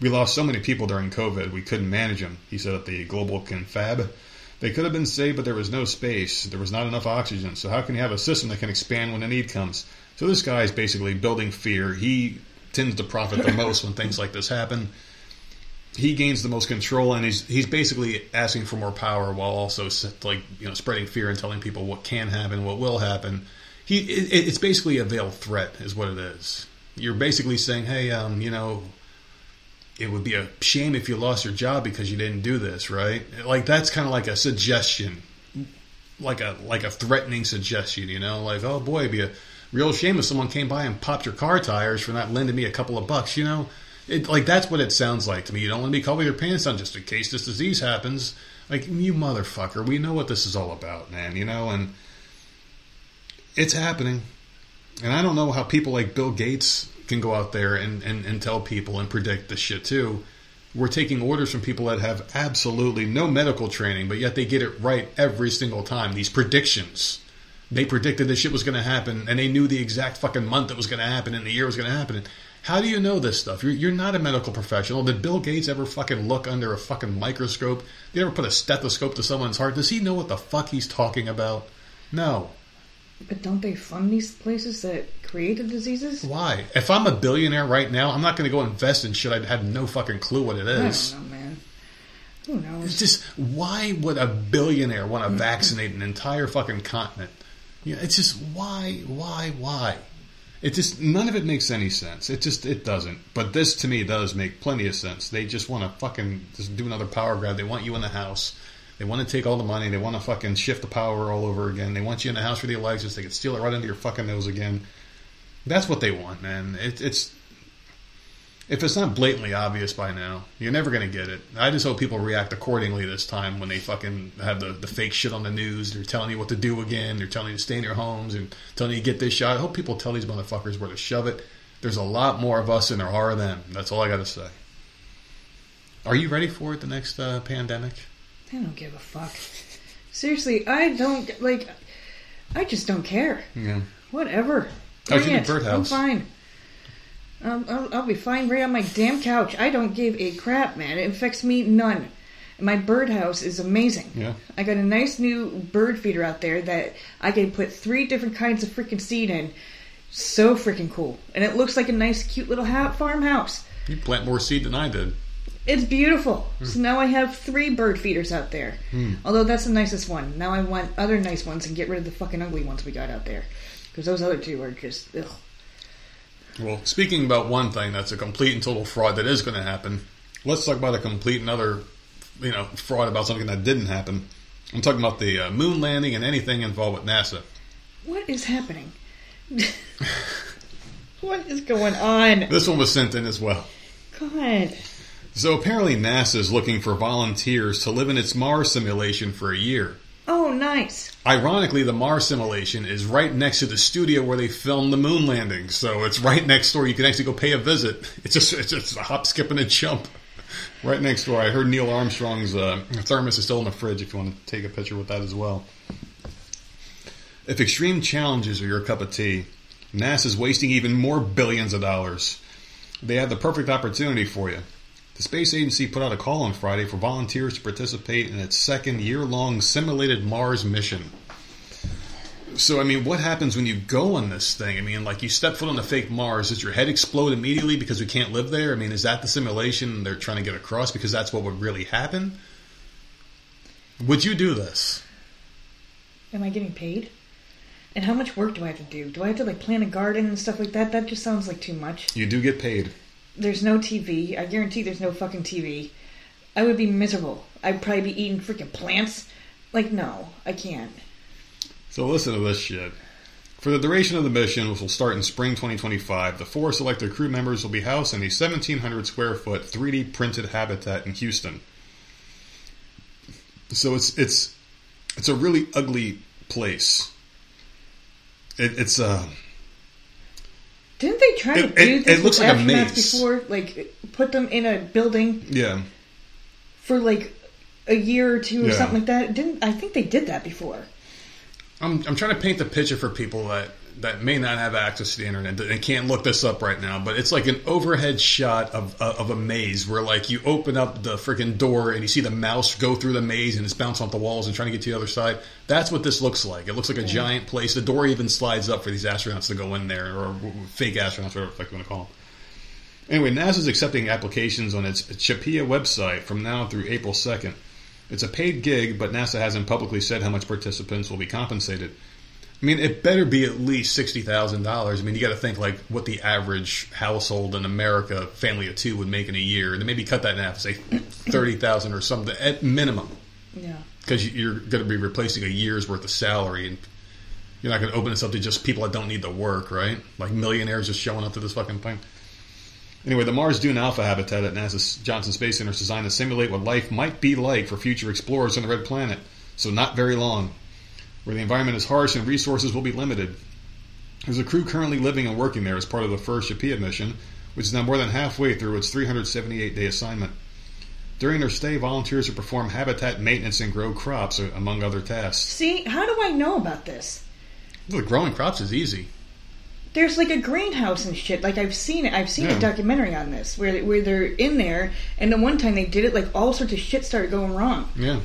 We lost so many people during COVID, we couldn't manage them. He said at the Global Confab. They could have been saved, but there was no space. There was not enough oxygen. So how can you have a system that can expand when the need comes? So this guy is basically building fear. He tends to profit the most when things like this happen. He gains the most control, and he's he's basically asking for more power while also like you know spreading fear and telling people what can happen, what will happen. He it, it's basically a veiled threat, is what it is. You're basically saying, hey, um, you know, it would be a shame if you lost your job because you didn't do this, right? Like that's kind of like a suggestion, like a like a threatening suggestion, you know, like oh boy, it'd be a real shame if someone came by and popped your car tires for not lending me a couple of bucks, you know. It, like that's what it sounds like to me. You don't want to be caught with your pants on just in case this disease happens. Like you motherfucker, we know what this is all about, man. You know, and it's happening. And I don't know how people like Bill Gates can go out there and, and, and tell people and predict this shit too. We're taking orders from people that have absolutely no medical training, but yet they get it right every single time. These predictions. They predicted this shit was going to happen, and they knew the exact fucking month it was going to happen and the year it was going to happen. How do you know this stuff? You're, you're not a medical professional. Did Bill Gates ever fucking look under a fucking microscope? Did he ever put a stethoscope to someone's heart? Does he know what the fuck he's talking about? No. But don't they fund these places that create the diseases? Why? If I'm a billionaire right now, I'm not going to go invest in shit I have no fucking clue what it is. I don't know, man. Who knows? It's just why would a billionaire want to mm-hmm. vaccinate an entire fucking continent? Yeah, it's just why, why, why? It just none of it makes any sense. It just it doesn't. But this to me does make plenty of sense. They just want to fucking just do another power grab. They want you in the house. They want to take all the money. They want to fucking shift the power all over again. They want you in the house for the elections. They can steal it right under your fucking nose again. That's what they want, man. It, it's if it's not blatantly obvious by now, you're never going to get it. I just hope people react accordingly this time when they fucking have the, the fake shit on the news. They're telling you what to do again. They're telling you to stay in your homes and telling you to get this shot. I hope people tell these motherfuckers where to shove it. There's a lot more of us than there are of them. That's all I got to say. Are you ready for it, the next uh, pandemic? I don't give a fuck. Seriously, I don't like. I just don't care. Yeah. Whatever. How's Bring your it. birdhouse? I'm fine. Um, I'll, I'll be fine right on my damn couch. I don't give a crap, man. It affects me none. My birdhouse is amazing. Yeah. I got a nice new bird feeder out there that I can put three different kinds of freaking seed in. So freaking cool. And it looks like a nice, cute little ha- farmhouse. You plant more seed than I did. It's beautiful. So now I have three bird feeders out there. Although that's the nicest one. Now I want other nice ones and get rid of the fucking ugly ones we got out there. Because those other two are just, ugh. Well, speaking about one thing that's a complete and total fraud that is going to happen, let's talk about a complete and other, you know, fraud about something that didn't happen. I'm talking about the uh, moon landing and anything involved with NASA. What is happening? what is going on? This one was sent in as well. God. So apparently NASA is looking for volunteers to live in its Mars simulation for a year. Oh, nice. Ironically, the Mars simulation is right next to the studio where they filmed the moon landing, so it's right next door. You can actually go pay a visit. It's just it's just a hop, skip, and a jump. Right next door. I heard Neil Armstrong's uh, thermos is still in the fridge. If you want to take a picture with that as well. If extreme challenges are your cup of tea, NASA's wasting even more billions of dollars. They have the perfect opportunity for you. The space agency put out a call on Friday for volunteers to participate in its second year long simulated Mars mission. So, I mean, what happens when you go on this thing? I mean, like you step foot on the fake Mars, does your head explode immediately because we can't live there? I mean, is that the simulation they're trying to get across because that's what would really happen? Would you do this? Am I getting paid? And how much work do I have to do? Do I have to like plant a garden and stuff like that? That just sounds like too much. You do get paid. There's no TV. I guarantee there's no fucking TV. I would be miserable. I'd probably be eating freaking plants. Like, no, I can't. So listen to this shit. For the duration of the mission, which will start in spring 2025, the four selected crew members will be housed in a 1,700 square foot 3D printed habitat in Houston. So it's it's it's a really ugly place. It, it's uh Didn't they try to do it- this it looks with like a astronauts maze. before? Like, put them in a building yeah. for like a year or two or Yeah. something like that? Didn't I think they did that before? I'm I'm trying to paint the picture for people that that may not have access to the internet and can't look this up right now, but it's like an overhead shot of uh, of a maze where like you open up the freaking door and you see the mouse go through the maze and it's bouncing off the walls and trying to get to the other side. That's what this looks like. It looks like a giant place. The door even slides up for these astronauts to go in there or fake astronauts, whatever the fuck you want to call them. Anyway, NASA's accepting applications on its CHAPEA website from now through April 2nd. It's a paid gig, but NASA hasn't publicly said how much participants will be compensated. I mean, it better be at least sixty thousand dollars. I mean, you got to think like what the average household in America, family of two, would make in a year. And maybe cut that in half, say thirty thousand or something at minimum, Yeah. because you're going to be replacing a year's worth of salary, and you're not going to open this up to just people that don't need the work, right? Like millionaires just showing up to this fucking thing. Anyway, the Mars Dune Alpha habitat at NASA's Johnson Space Center is designed to simulate what life might be like for future explorers on the Red Planet, so not very long, where the environment is harsh and resources will be limited. There's a crew currently living and working there as part of the first CHAPEA mission, which is now more than halfway through its 378 day assignment. During their stay, volunteers will perform habitat maintenance and grow crops, among other tasks. See, how do I know about this? Look, growing crops is easy. There's like a greenhouse and shit. Like I've seen it. I've seen Yeah. a documentary on this where where they're in there, and the one time they did it, like all sorts of shit started going wrong. Yeah.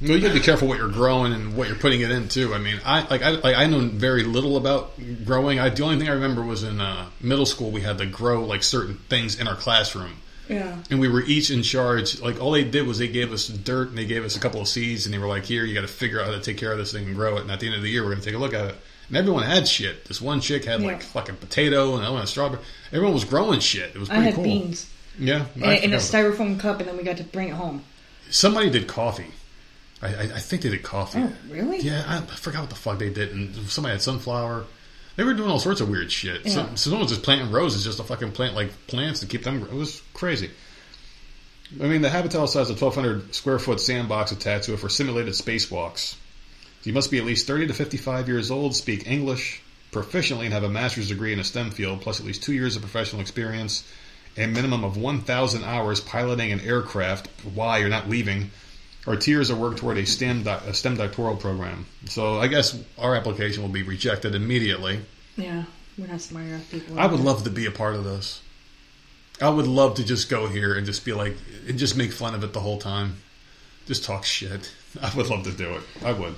Well, you got to be careful what you're growing and what you're putting it into. I mean, I like I like I know very little about growing. I the only thing I remember was in uh, middle school we had to grow like certain things in our classroom, Yeah. and we were each in charge. Like all they did was they gave us dirt and they gave us a couple of seeds, and they were like, "Here, you got to figure out how to take care of this thing and grow it." And at the end of the year, we're going to take a look at it. And everyone had shit. This one chick had like Yeah. fucking potato, and another one had strawberry. Everyone was growing shit. It was I had cool. beans Yeah, in, in a styrofoam cup, and then we got to bring it home. Somebody did coffee. I, I, think they did coffee. Oh, really? Yeah, I, forgot what the fuck they did. And somebody had sunflower. They were doing all sorts of weird shit. So, Yeah. so someone was just planting roses just to fucking plant like plants to keep them. It was crazy. I mean, the Habitat has a 1,200 square foot sandbox attached to it for simulated spacewalks. You must be at least 30 to 55 years old, speak English proficiently, and have a master's degree in a STEM field, plus at least two years of professional experience, and minimum of 1,000 hours piloting an aircraft. Why you're not leaving? Or tiers years of work toward a STEM, doc- a STEM doctoral program. So I guess our application will be rejected immediately. Yeah, we're not smart enough people. I would love to be a part of this. I would love to just go here and just be like, and just make fun of it the whole time. Just talk shit. I would love to do it. I would.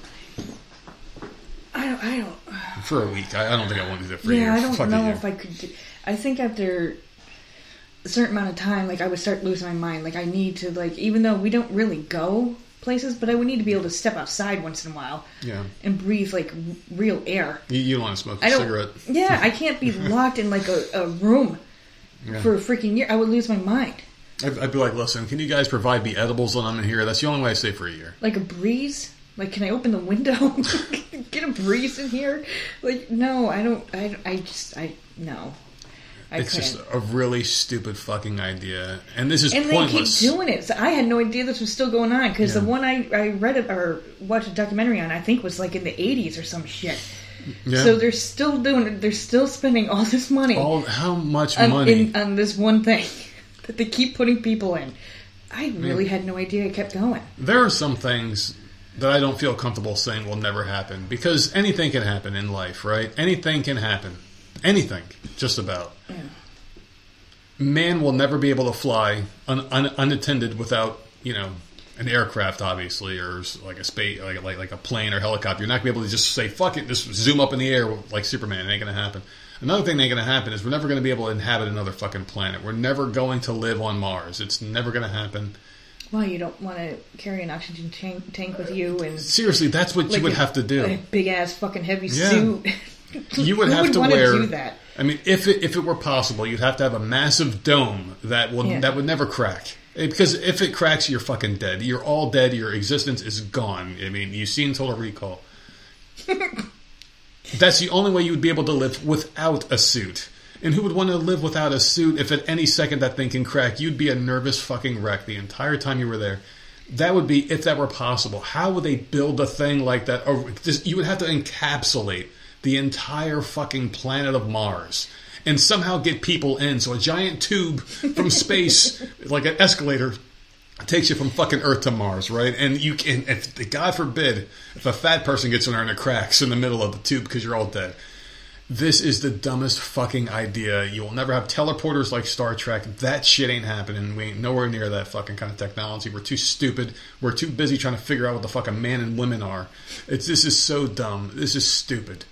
I don't. I don't. For a week. I, I don't think I want to do that for a yeah. I don't know if I could. Do, I think after a certain amount of time, like I would start losing my mind. Like I need to, like even though we don't really go places, but I would need to be able to step outside once in a while Yeah. and breathe like real air. You, you don't want to smoke a cigarette. Yeah, I can't be locked in like a, a room Yeah. for a freaking year. I would lose my mind. I'd, I'd be like, listen, can you guys provide me edibles when I'm in here? That's the only way I stay for a year. Like a breeze. Like, can I open the window? Get a breeze in here? Like, no, I don't. I, I just, I no. I It's couldn't. just a really stupid fucking idea, and this is and pointless. they keep doing it. So I had no idea this was still going on because Yeah. the one I, I read it or watched a documentary on, I think was like in the 80s or some shit. Yeah. So they're still doing it. They're still spending all this money All how much on, money? in, on this one thing that they keep putting people in. I really had no idea it kept going. there are some things that I don't feel comfortable saying will never happen because anything can happen in life, right? Anything can happen. Anything, just about. Yeah. Man will never be able to fly un, un, unattended without, you know, an aircraft, obviously, or like a space, like, like like a plane or helicopter. You're not gonna be able to just say "fuck it," just zoom up in the air like Superman. It ain't gonna happen. Another thing that ain't gonna happen is we're never gonna be able to inhabit another fucking planet. We're never going to live on Mars. It's never gonna happen. Why you don't want to carry an oxygen tank, tank with you and Seriously, that's what like you would a- have to do. a big ass fucking heavy Yeah. suit. You would have to wanna wear. I mean, if it, if it were possible, you'd have to have a massive dome that will Yeah. that would never crack. Eh, Because if it cracks, you're fucking dead. You're all dead. Your existence is gone. I mean, you've seen Total Recall. That's the only way you would be able to live without a suit. And who would want to live without a suit if at any second that thing can crack? You'd be a nervous fucking wreck the entire time you were there. That would be if that were possible. How would they build a thing like that? Or just, you would have to encapsulate the entire fucking planet of Mars and somehow get people in. So a giant tube from space, like an escalator, takes you from fucking Earth to Mars, right? And you can, if God forbid, if a fat person gets in there and it cracks in the middle of the tube because you're all dead. This is the dumbest fucking idea. You will never have teleporters like Star Trek. That shit ain't happening. We ain't nowhere near that fucking kind of technology. We're too stupid. We're too busy trying to figure out what the fuck a man and women are. It's this is so dumb. This is stupid.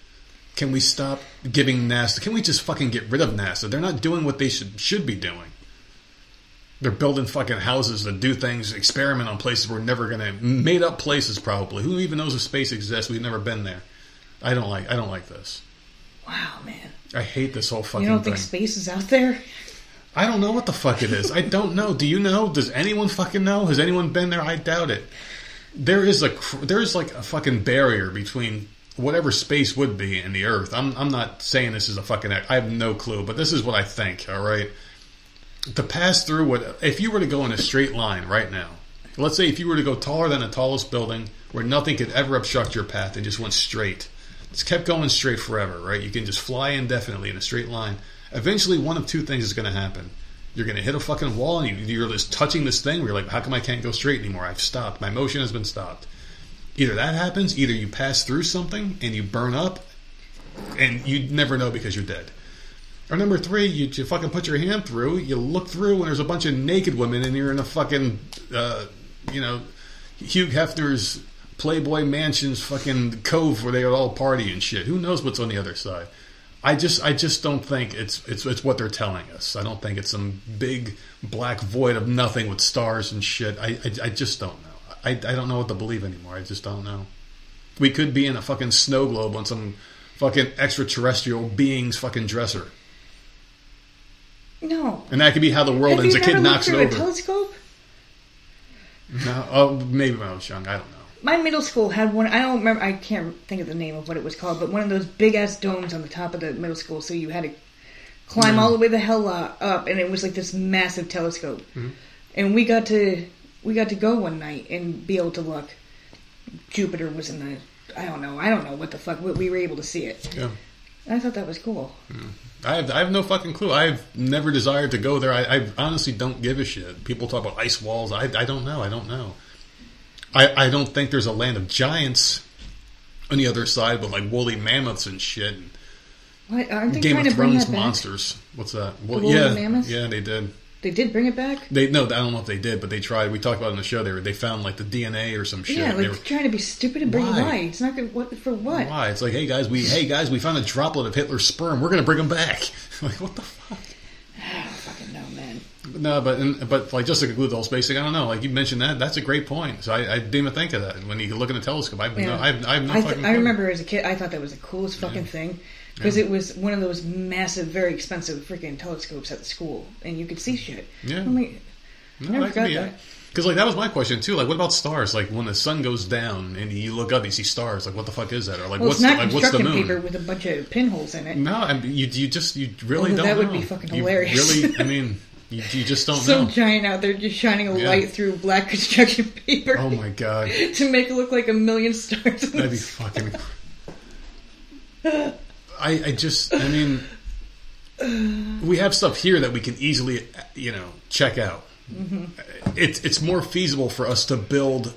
Can we stop giving NASA? Can we just fucking get rid of NASA? They're not doing what they should should be doing. They're building fucking houses that do things, experiment on places we're never gonna made up places probably. Who even knows if space exists? We've never been there. I don't like I don't like this. Wow, man. I hate this whole fucking You don't thing. think space is out there? I don't know what the fuck it is. I don't know. Do you know? Does anyone fucking know? Has anyone been there? I doubt it. There is a there is like a fucking barrier between whatever space would be in the Earth. I'm I'm not saying this is a fucking. I have no clue, but this is what I think. All right. To pass through what if you were to go in a straight line right now? Let's say if you were to go taller than the tallest building, where nothing could ever obstruct your path, and just went straight. It's kept going straight forever, right? You can just fly indefinitely in a straight line. Eventually, one of two things is going to happen. You're going to hit a fucking wall and you, you're just touching this thing where you're like, how come I can't go straight anymore? I've stopped. My motion has been stopped. Either that happens, either you pass through something and you burn up and you never know because you're dead. Or number three, you, you fucking put your hand through, you look through, and there's a bunch of naked women, and you're in a fucking, uh, you know, Hugh Hefner's Playboy Mansion's fucking cove where they all party and shit. Who knows what's on the other side? I just, I just don't think it's, it's, it's what they're telling us. I don't think it's some big black void of nothing with stars and shit. I, I, I just don't. I, I don't know what to believe anymore. I just don't know. We could be in a fucking snow globe on some fucking extraterrestrial being's fucking dresser. No. And that could be how the world Have ends. A kid knocks it through a over. telescope? No, oh, maybe when I was young. I don't know. My middle school had one. I don't remember. I can't think of the name of what it was called, but one of those big ass domes on the top of the middle school. So you had to climb all the way the hell up, and it was like this massive telescope. Mm-hmm. And we got to we got to go one night and be able to look. Jupiter was in the. I don't know. I don't know what the fuck. We, we were able to see it. Yeah. I thought that was cool. I have, I have no fucking clue. I've never desired to go there. I, I honestly don't give a shit. People talk about ice walls. I, I don't know. I don't know. I, I don't think there's a land of giants on the other side with like woolly mammoths and shit. And What, aren't they Game trying of to bring Thrones that back? monsters. What's that? Well, woolly yeah, mammoths? yeah, they did. They did bring it back. They no, I don't know if they did, but they tried. We talked about it on the show. They were, they found like the DNA or some shit. Yeah, like they were, trying to be stupid and bring Why? why? It's not good. What for? What? Why? It's like, hey guys, we hey guys, we found a droplet of Hitler's sperm. We're gonna bring him back. like, what the fuck? I don't fucking know, man. No, but but like just to conclude the whole space thing, I don't know. Like you mentioned that, that's a great point. So I, I didn't even think of that. When you look in the telescope, I have no, I have, I have no I, th-. I remember as a kid, I thought that was the coolest fucking thing because it was one of those massive, very expensive freaking telescopes at the school, and you could see shit. Yeah. I'm like, No, never that could be that. Uh, it. Because like that was my question too. Like, what about stars? Like when the sun goes down and you look up, you see stars. Like, what the fuck is that? Or like, well, what's it's not the, like what's the moon? paper with a bunch of pinholes in it. No, I mean, you you just you really Although don't. that would know. be fucking You hilarious. Really, I mean, you, you just don't Some know. giant out there just shining a Yeah. light through black construction paper Oh my god, to make it look like a million stars. that'd be fucking. I I just I mean, we have stuff here that we can easily you know check out. Mm-hmm. It's it's more feasible for us to build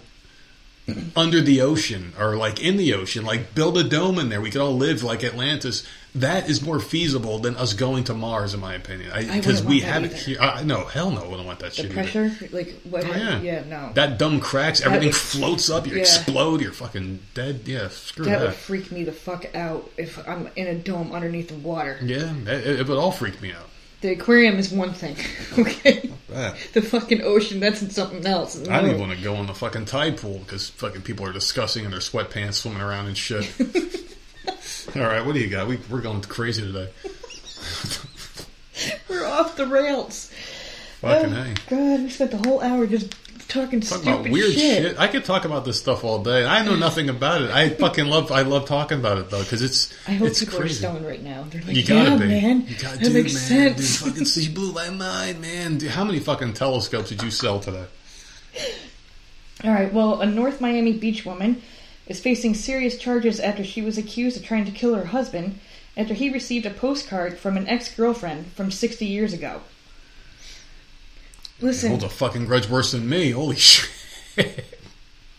under the ocean or like in the ocean, like build a dome in there. We could all live like Atlantis. That is more feasible than us going to Mars, in my opinion. Because we have it either. here. Uh, no, hell no, I don't want that the shit. either. pressure, like what? Oh, yeah. yeah, no. That dumb cracks. Everything floats up. You yeah. explode. You're fucking dead. Yeah, screw that that. would freak me the fuck out if I'm in a dome underneath the water. yeah, it, it would all freak me out. The aquarium is one thing, okay? The fucking ocean, that's something else. I don't even want to go in the fucking tide pool because fucking people are disgusting in their sweatpants swimming around and shit. all right, what do you got? We, we're going crazy today. We're off the rails. Fucking oh, hey. God, we spent the whole hour just talking Talk stupid about weird shit. shit. I could talk about this stuff all day. I know nothing about it. I fucking love. I love talking about it though because it's. I hope it's people crazy. are stoned right now. They're like, You gotta yeah, be. man. You gotta, that dude, makes man, sense. Dude, fucking, you blew my mind, man. Dude, how many fucking telescopes did you sell today? All right. Well, a North Miami Beach woman is facing serious charges after she was accused of trying to kill her husband after he received a postcard from an ex-girlfriend from 60 years ago. Listen, Holds a fucking grudge worse than me. Holy shit.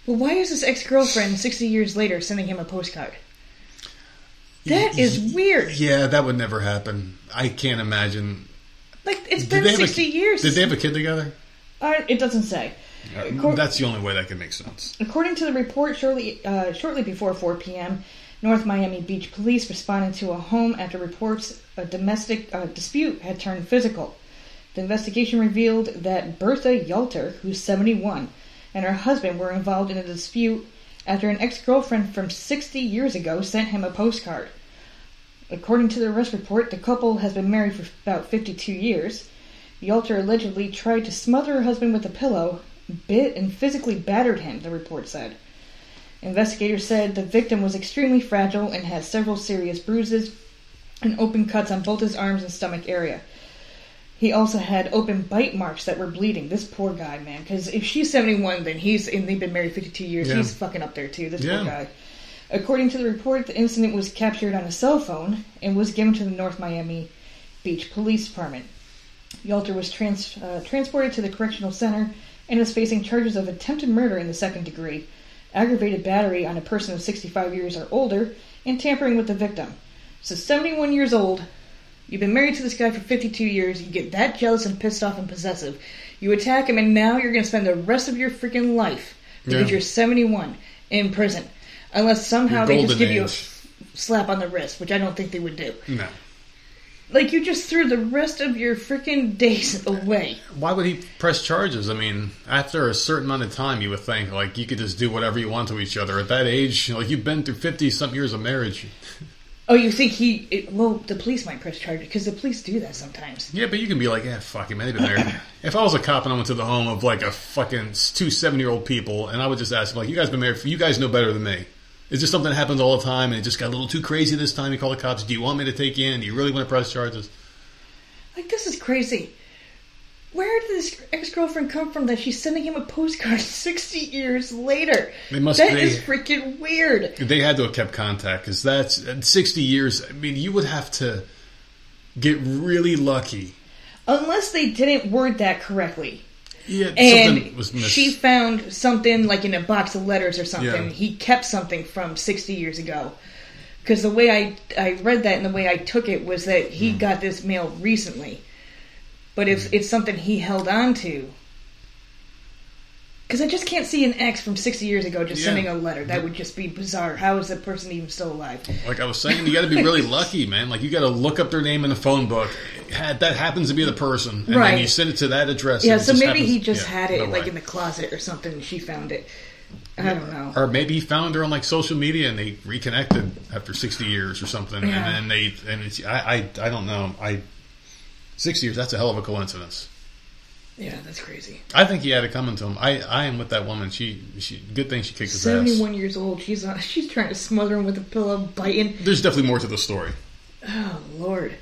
well, why is this ex-girlfriend 60 years later sending him a postcard? That is weird. Yeah, that would never happen. I can't imagine. Like it's Did been they have a- 60 years. Did they have a kid together? Uh, it doesn't say. That's the only way that can make sense. According to the report, shortly uh, shortly before 4 p.m., North Miami Beach police responded to a home after reports a domestic uh, dispute had turned physical. The investigation revealed that Bertha Yalter, who's 71, and her husband were involved in a dispute after an ex-girlfriend from 60 years ago sent him a postcard. According to the arrest report, the couple has been married for about 52 years. Yalter allegedly tried to smother her husband with a pillow, bit and physically battered him, the report said. Investigators said the victim was extremely fragile and had several serious bruises and open cuts on both his arms and stomach area. He also had open bite marks that were bleeding. This poor guy, man. Because if she's 71, then he's, and they've been married 52 years, Yeah. he's fucking up there too. This Yeah. poor guy. According to the report, the incident was captured on a cell phone and was given to the North Miami Beach Police Department. Yalter was trans- uh, transported to the correctional center and is facing charges of attempted murder in the second degree, aggravated battery on a person of 65 years or older, and tampering with the victim. So, 71 years old, you've been married to this guy for 52 years, you get that jealous and pissed off and possessive. You attack him, and now you're going to spend the rest of your freaking life because Yeah. you're 71 in prison. Unless somehow they just give you a slap on the wrist, which I don't think they would do. No. Like, you just threw the rest of your freaking days away. Why would he press charges? I mean, after a certain amount of time, you would think like you could just do whatever you want to each other. At that age, like you've been through fifty some years of marriage. Oh, you think he? It, well, the police might press charges because the police do that sometimes. Yeah, but you can be like, yeah, fuck him. They've been there. if I was a cop and I went to the home of like a fucking two seven year old people, and I would just ask them, like, you guys been married? For, you guys know better than me. Is this something that happens all the time, and it just got a little too crazy this time? You call the cops. Do you want me to take you in? Do you really want to press charges? Like this is crazy. Where did this ex girlfriend come from that she's sending him a postcard sixty years later? They must That be- is freaking weird. They had to have kept contact because that's uh, sixty years. I mean, you would have to get really lucky. Unless they didn't word that correctly. Yeah, And she found something like in a box of letters or something. Yeah. He kept something from 60 years ago. Because the way I, I read that and the way I took it was that he Hmm. got this mail recently. But if it's something he held on to. Because I just can't see an ex from 60 years ago just Yeah. sending a letter. That would just be bizarre. How is that person even still alive? Like I was saying, you got to be really lucky, man. Like you got to look up their name in the phone book. Had that happens to be the person, and Right. then you send it to that address. Yeah, so maybe happens- he just yeah, had it no like way. in the closet or something and she found it. I don't know. Or maybe he found her on like social media and they reconnected after sixty years or something, Yeah. and then they and it's I, I I don't know I six years that's a hell of a coincidence. Yeah, that's crazy. I think he had it coming to him. I, I am with that woman. She she good thing she kicked his ass. Seventy-one years old. She's uh, she's trying to smother him with a pillow, biting. There's definitely more to the story. Oh Lord.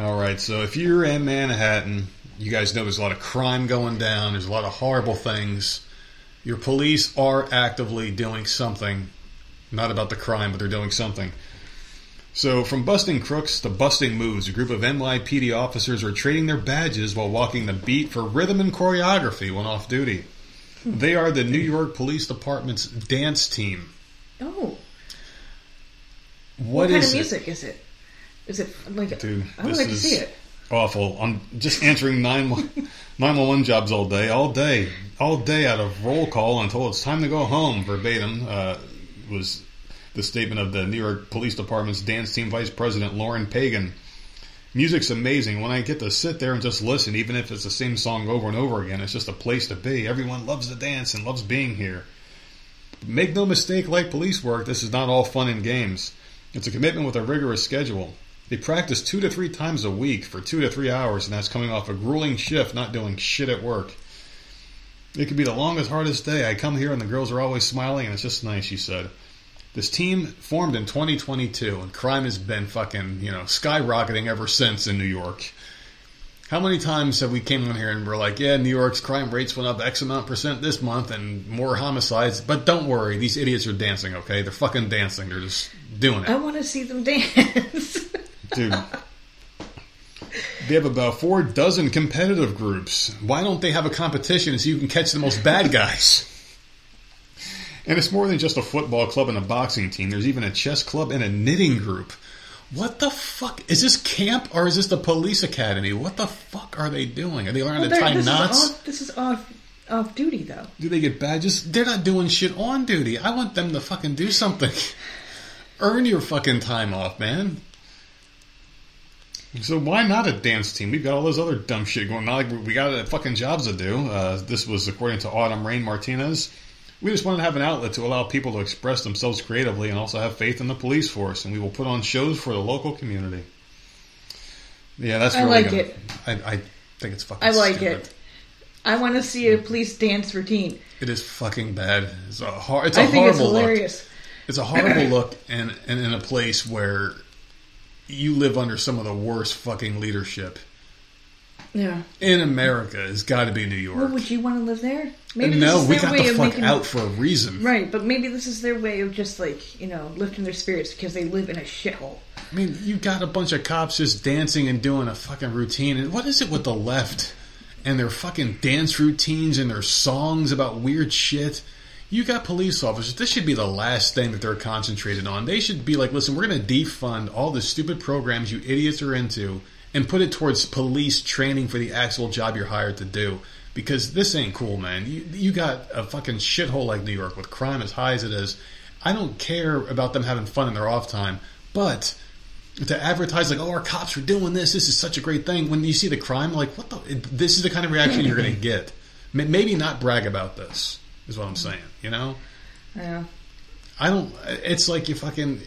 All right, so if you're in Manhattan, you guys know there's a lot of crime going down. There's a lot of horrible things. Your police are actively doing something, not about the crime, but they're doing something. So, from busting crooks to busting moves, a group of NYPD officers are trading their badges while walking the beat for rhythm and choreography when off duty. Hmm. They are the New York Police Department's dance team. Oh, what what, kind of music is it? Is it like? Dude, I would this like to see it. awful. I'm just answering 911 jobs all day, all day, all day out of roll call until it's time to go home. Verbatim uh, was the statement of the New York Police Department's dance team vice president Lauren Pagan. Music's amazing. When I get to sit there and just listen, even if it's the same song over and over again, it's just a place to be. Everyone loves to dance and loves being here. Make no mistake, like police work, this is not all fun and games. It's a commitment with a rigorous schedule. They practice two to three times a week for two to three hours, and that's coming off a grueling shift, not doing shit at work. It could be the longest, hardest day. I come here and the girls are always smiling, and it's just nice, she said. This team formed in 2022, and crime has been fucking, you know, skyrocketing ever since in New York. How many times have we came on here and we're like, yeah, New York's crime rates went up X amount percent this month and more homicides, but don't worry, these idiots are dancing, okay? They're fucking dancing. They're just doing it. I want to see them dance. Dude. They have about four dozen competitive groups. Why don't they have a competition so you can catch the most bad guys? And it's more than just a football club and a boxing team. There's even a chess club and a knitting group. What the fuck? Is this camp or is this the police academy? What the fuck are they doing? Are they learning Well, to tie this knots? Is off, this is off off duty though. Do they get badges? They're not doing shit on duty. I want them to fucking do something. Earn your fucking time off, man. So why not a dance team? We've got all those other dumb shit going on. Like we got fucking jobs to do. Uh, this was according to Autumn Rain Martinez. We just wanted to have an outlet to allow people to express themselves creatively and also have faith in the police force. And we will put on shows for the local community. Yeah, that's I really like gonna- it. I, I think it's fucking. I like stupid. it. I want to see a police dance routine. It is fucking bad. It's a hor- It's a I think horrible it's look. hilarious. It's a horrible look, and, and in a place where you live under some of the worst fucking leadership. Yeah. in America it's got to be New Well, York. would you want to live there? Maybe this no, is we got way the fuck making out for a reason. Right, but maybe this is their way of just like you know lifting their spirits because they live in a shithole. I mean, you got a bunch of cops just dancing and doing a fucking routine. And what is it with the left and their fucking dance routines and their songs about weird shit? You got police officers. This should be the last thing that they're concentrated on. They should be like, listen, we're going to defund all the stupid programs you idiots are into and put it towards police training for the actual job you're hired to do. Because this ain't cool, man. You, you got a fucking shithole like New York with crime as high as it is. I don't care about them having fun in their off time, but to advertise like, oh, our cops are doing this. This is such a great thing. When you see the crime, like, what the? This is the kind of reaction you're going to get. Maybe not brag about this is what I'm saying. You know, Yeah. I don't. It's like you fucking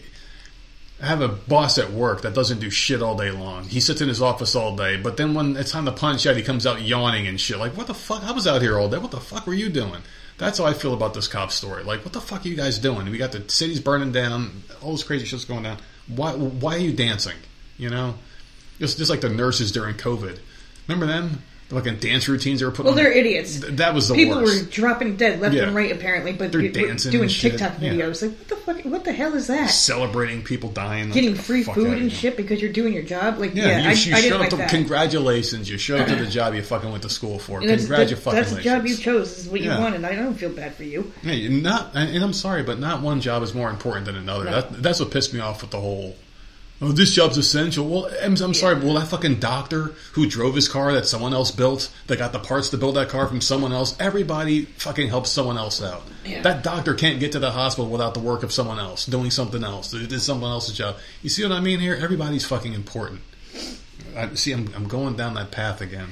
have a boss at work that doesn't do shit all day long. He sits in his office all day, but then when it's time to punch out, he comes out yawning and shit. Like, what the fuck? I was out here all day. What the fuck were you doing? That's how I feel about this cop story. Like, what the fuck are you guys doing? We got the cities burning down, all this crazy shit's going down. Why? Why are you dancing? You know, just just like the nurses during COVID. Remember them? Fucking dance routines they were putting. Well, on? they're idiots. Th- That was the People worst. were dropping dead left Yeah. and right, apparently, but They're dancing doing and shit. TikTok Yeah. videos. Like, what the fuck? What the hell is that? Celebrating people dying, like, Getting free food and shit because you're doing your job. Like, Yeah, yeah, you, I, you I showed didn't up like to congratulations. You showed up to the job you fucking went to school for. And that's, Congratu- that- fucking that's the job you chose. Is what you wanted. I don't feel bad for you. Yeah, not, and and I'm sorry, but not one job is more important than another. No. That, that's what pissed me off with the whole. Oh, this job's essential. Well, I'm, I'm sorry, but well, that fucking doctor who drove his car that someone else built, that got the parts to build that car from someone else, everybody fucking helps someone else out. Yeah. That doctor can't get to the hospital without the work of someone else, doing something else. It is someone else's job. You see what I mean here? Everybody's fucking important. I, see, I'm, I'm going down that path again.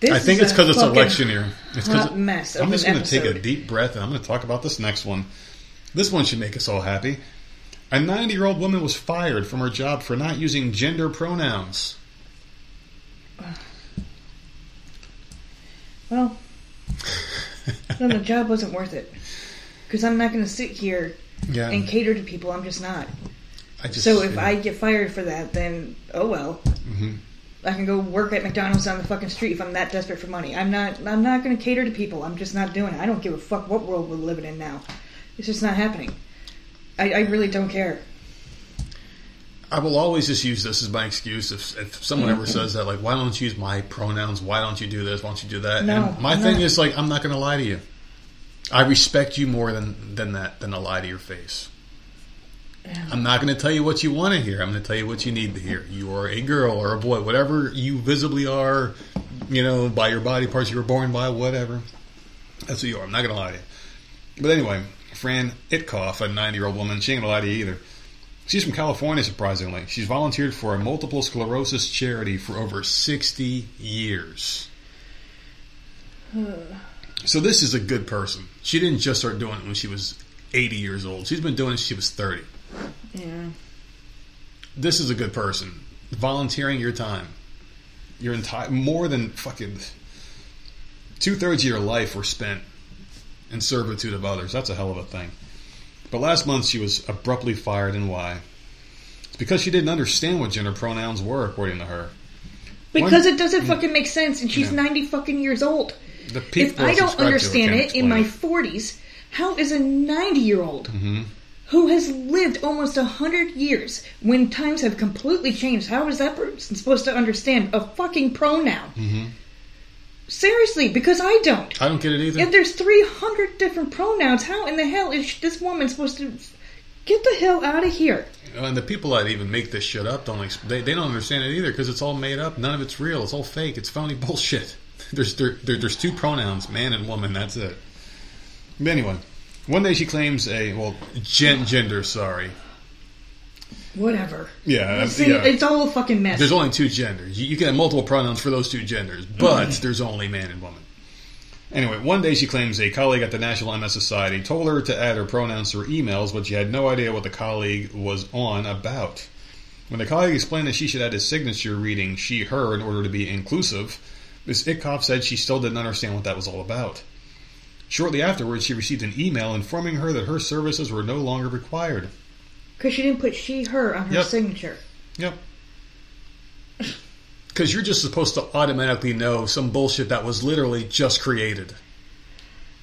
This I think it's because it's election year. It's because it- mess of I'm just going to take a deep breath and I'm going to talk about this next one. This one should make us all happy. A 90 year old woman was fired from her job for not using gender pronouns. Well, then the job wasn't worth it. Because I'm not going to sit here Yeah. and cater to people. I'm just not. Just, So if yeah. I get fired for that, then oh well. Mhm. I can go work at McDonald's on the fucking street if I'm that desperate for money. I'm not. I'm not going to cater to people. I'm just not doing it. I don't give a fuck what world we're living in now. It's just not happening. I, I really don't care. I will always just use this as my excuse if, if someone ever says that, like, why don't you use my pronouns? Why don't you do this? Why don't you do that? No, and my I'm thing not. is, like, I'm not going to lie to you. I respect you more than, than that, than a lie to your face. I'm not going to tell you what you want to hear. I'm going to tell you what you need to hear. You are a girl or a boy, whatever you visibly are, you know, by your body parts you were born by, whatever. That's who you are. I'm not going to lie to you. But anyway, Fran Itkoff, a 90 year old woman, she ain't to lie to you either. She's from California, surprisingly. She's volunteered for a multiple sclerosis charity for over 60 years. So this is a good person. She didn't just start doing it when she was 80 years old. She's been doing it since she was 30. Yeah. This is a good person. Volunteering your time. Your entire more than fucking two thirds of your life were spent in servitude of others. That's a hell of a thing. But last month she was abruptly fired, and why? It's because she didn't understand what gender pronouns were, according to her. Because it doesn't fucking make sense, and she's Yeah. ninety fucking years old. The If I don't subscribe to her understand it in my forties, how is a ninety-year-old Mm-hmm. who has lived almost a hundred years, when times have completely changed, how is that person supposed to understand a fucking pronoun? Mm-hmm. Seriously, because I don't. I don't get it either. If there's 300 different pronouns, how in the hell is this woman supposed to get the hell out of here? And the people that even make this shit up don't they, they don't understand it either because it's all made up. None of it's real. It's all fake. It's phony bullshit. There's there, there, there's two pronouns, man and woman. That's it. But anyway, one day she claims a well gen, gender. Sorry, Whatever. yeah, uh, See, yeah. It's all a fucking mess. There's only two genders. You, you can have multiple pronouns for those two genders, but mm-hmm. there's only man and woman. Anyway, one day she claims a colleague at the National MS Society told her to add her pronouns to her emails, but she had no idea what the colleague was on about. When the colleague explained that she should add his signature reading she, her in order to be inclusive, Ms. Itkoff said she still didn't understand what that was all about. Shortly afterwards, she received an email informing her that her services were no longer required. Because she didn't put she, her on her Yep. signature. Yep. because you're just supposed to automatically know some bullshit that was literally just created.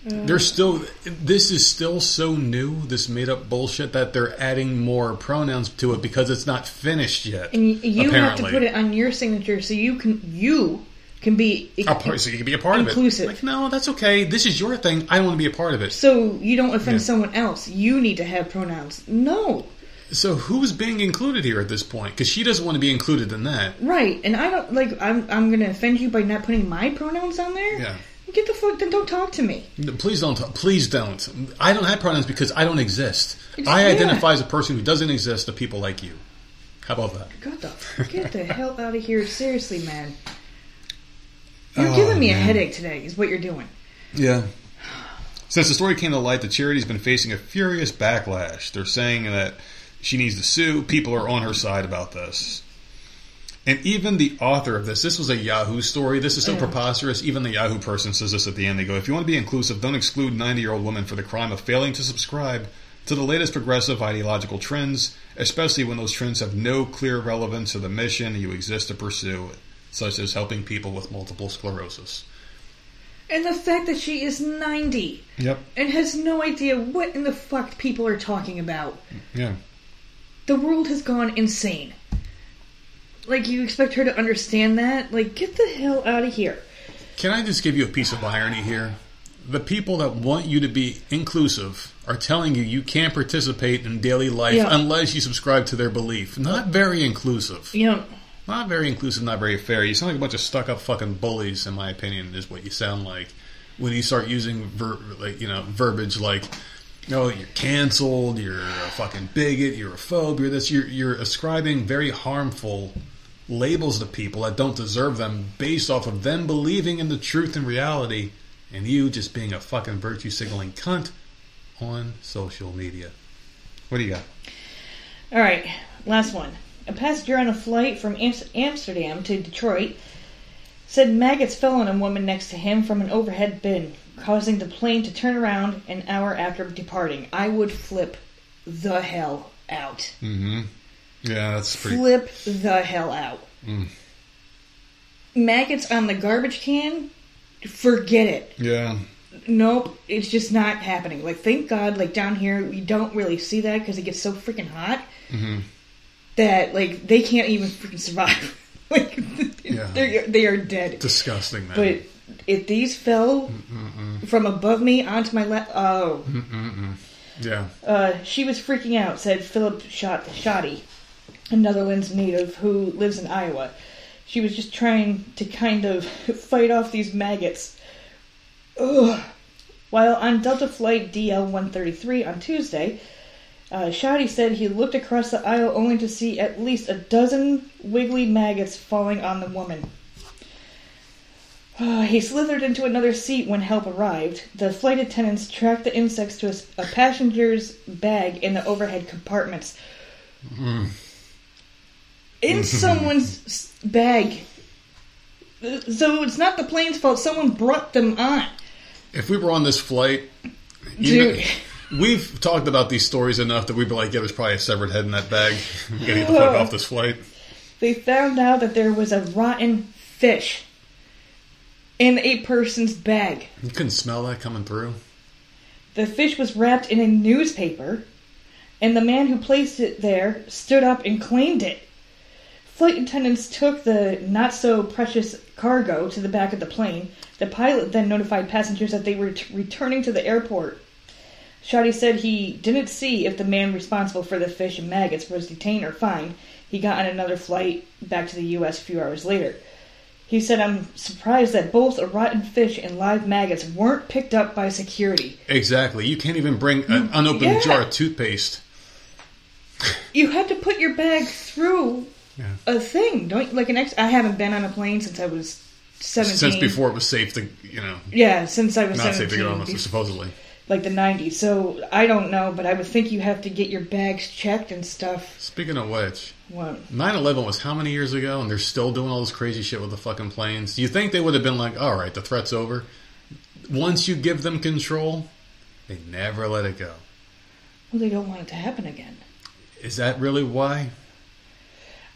Mm. There's still this is still so new, this made up bullshit that they're adding more pronouns to it because it's not finished yet. And you have to put it on your signature so you can you can be a part, so you can be a part Inclusive. of it. Like, no, that's okay. This is your thing. I don't want to be a part of it. so you don't offend Yeah. someone else. You need to have pronouns. No, So who's being included here at this point? Because she doesn't want to be included in that. right? And I don't like. I'm I'm gonna offend you by not putting my pronouns on there. Yeah. Get the fuck. Then don't talk to me. Please don't. Please don't. I don't have pronouns because I don't exist. It's- I yeah. identify as a person who doesn't exist to people like you. How about that? Get the get the hell out of here. Seriously, man. You're Oh, giving me a man. headache today. Is what you're doing. Yeah. Since the story came to light, the charity's been facing a furious backlash. They're saying that she needs to sue. People are on her side about this. And even the author of this, this was a Yahoo story. This is so Yeah. preposterous. Even the Yahoo person says this at the end. They go, if you want to be inclusive, don't exclude 90 year old women for the crime of failing to subscribe to the latest progressive ideological trends, especially when those trends have no clear relevance to the mission you exist to pursue, such as helping people with multiple sclerosis. And the fact that she is 90 Yep. and has no idea what in the fuck people are talking about. Yeah. The world has gone insane. Like, you expect her to understand that? Like, get the hell out of here. Can I just give you a piece of irony here? The people that want you to be inclusive are telling you you can't participate in daily life Yeah. unless you subscribe to their belief. Not very inclusive. Know, Not very inclusive, not very fair. You sound like a bunch of stuck up fucking bullies, in my opinion, is what you sound like. When you start using ver- like you know verbiage like, "Oh, you're canceled. You're a fucking bigot. You're a phobe. You're this." You're you're ascribing very harmful labels to people that don't deserve them based off of them believing in the truth and reality, and you just being a fucking virtue signaling cunt on social media. What do you got? all right, last one. A passenger on a flight from Amsterdam to Detroit said maggots fell on a woman next to him from an overhead bin, causing the plane to turn around an hour after departing. I would flip the hell out. Mm-hmm. Yeah, that's pretty. Flip the hell out. Mm. Maggots on the garbage can? Forget it. Yeah. Nope, it's just not happening. Like, thank God, like down here, we don't really see that because it gets so freaking hot Mm-hmm. that like they can't even freaking survive. like, Yeah. they're dead. Disgusting, man. But if these fell from above me onto my left, oh, Mm-mm-mm. Yeah. uh, she was freaking out. Said Philip Shot Schotte, a Netherlands native who lives in Iowa. She was just trying to kind of fight off these maggots. Ugh. While on Delta Flight DL 133 on Tuesday, uh, Schotte said he looked across the aisle only to see at least a dozen wiggly maggots falling on the woman. He slithered into another seat when help arrived. The flight attendants tracked the insects to a, passenger's bag in the overhead compartments. Hmm. In someone's bag. So it's not the plane's fault. Someone brought them on. If we were on this flight, Dude. know, we've talked about these stories enough that we'd be like, yeah, there's probably a severed head in that bag. We gotta get the fuck off this flight. They found out that there was a rotten fish in a person's bag. You couldn't smell that coming through. The fish was wrapped in a newspaper, and the man who placed it there stood up and claimed it. Flight attendants took the not so precious cargo to the back of the plane. The pilot then notified passengers that they were t- returning to the airport. Schotte said he didn't see if the man responsible for the fish and maggots was detained or fined. He got on another flight back to the U.S. a few hours later. He said, I'm surprised that both a rotten fish and live maggots weren't picked up by security. Exactly. You can't even bring an mm, unopened Yeah. jar of toothpaste. You had to put your bag through Yeah. a thing, don't you? Like an ex. I haven't been on a plane since I was seventeen. Since before it was safe to, you know, Yeah, since I was not safe to get on, be- supposedly. Like the '90s. So I don't know, but I would think you have to get your bags checked and stuff. Speaking of which, What? 9 11 was how many years ago, and they're still doing all this crazy shit with the fucking planes? Do you think they would have been like, all right, the threat's over? Once you give them control, they never let it go. Well, they don't want it to happen again. Is that really why?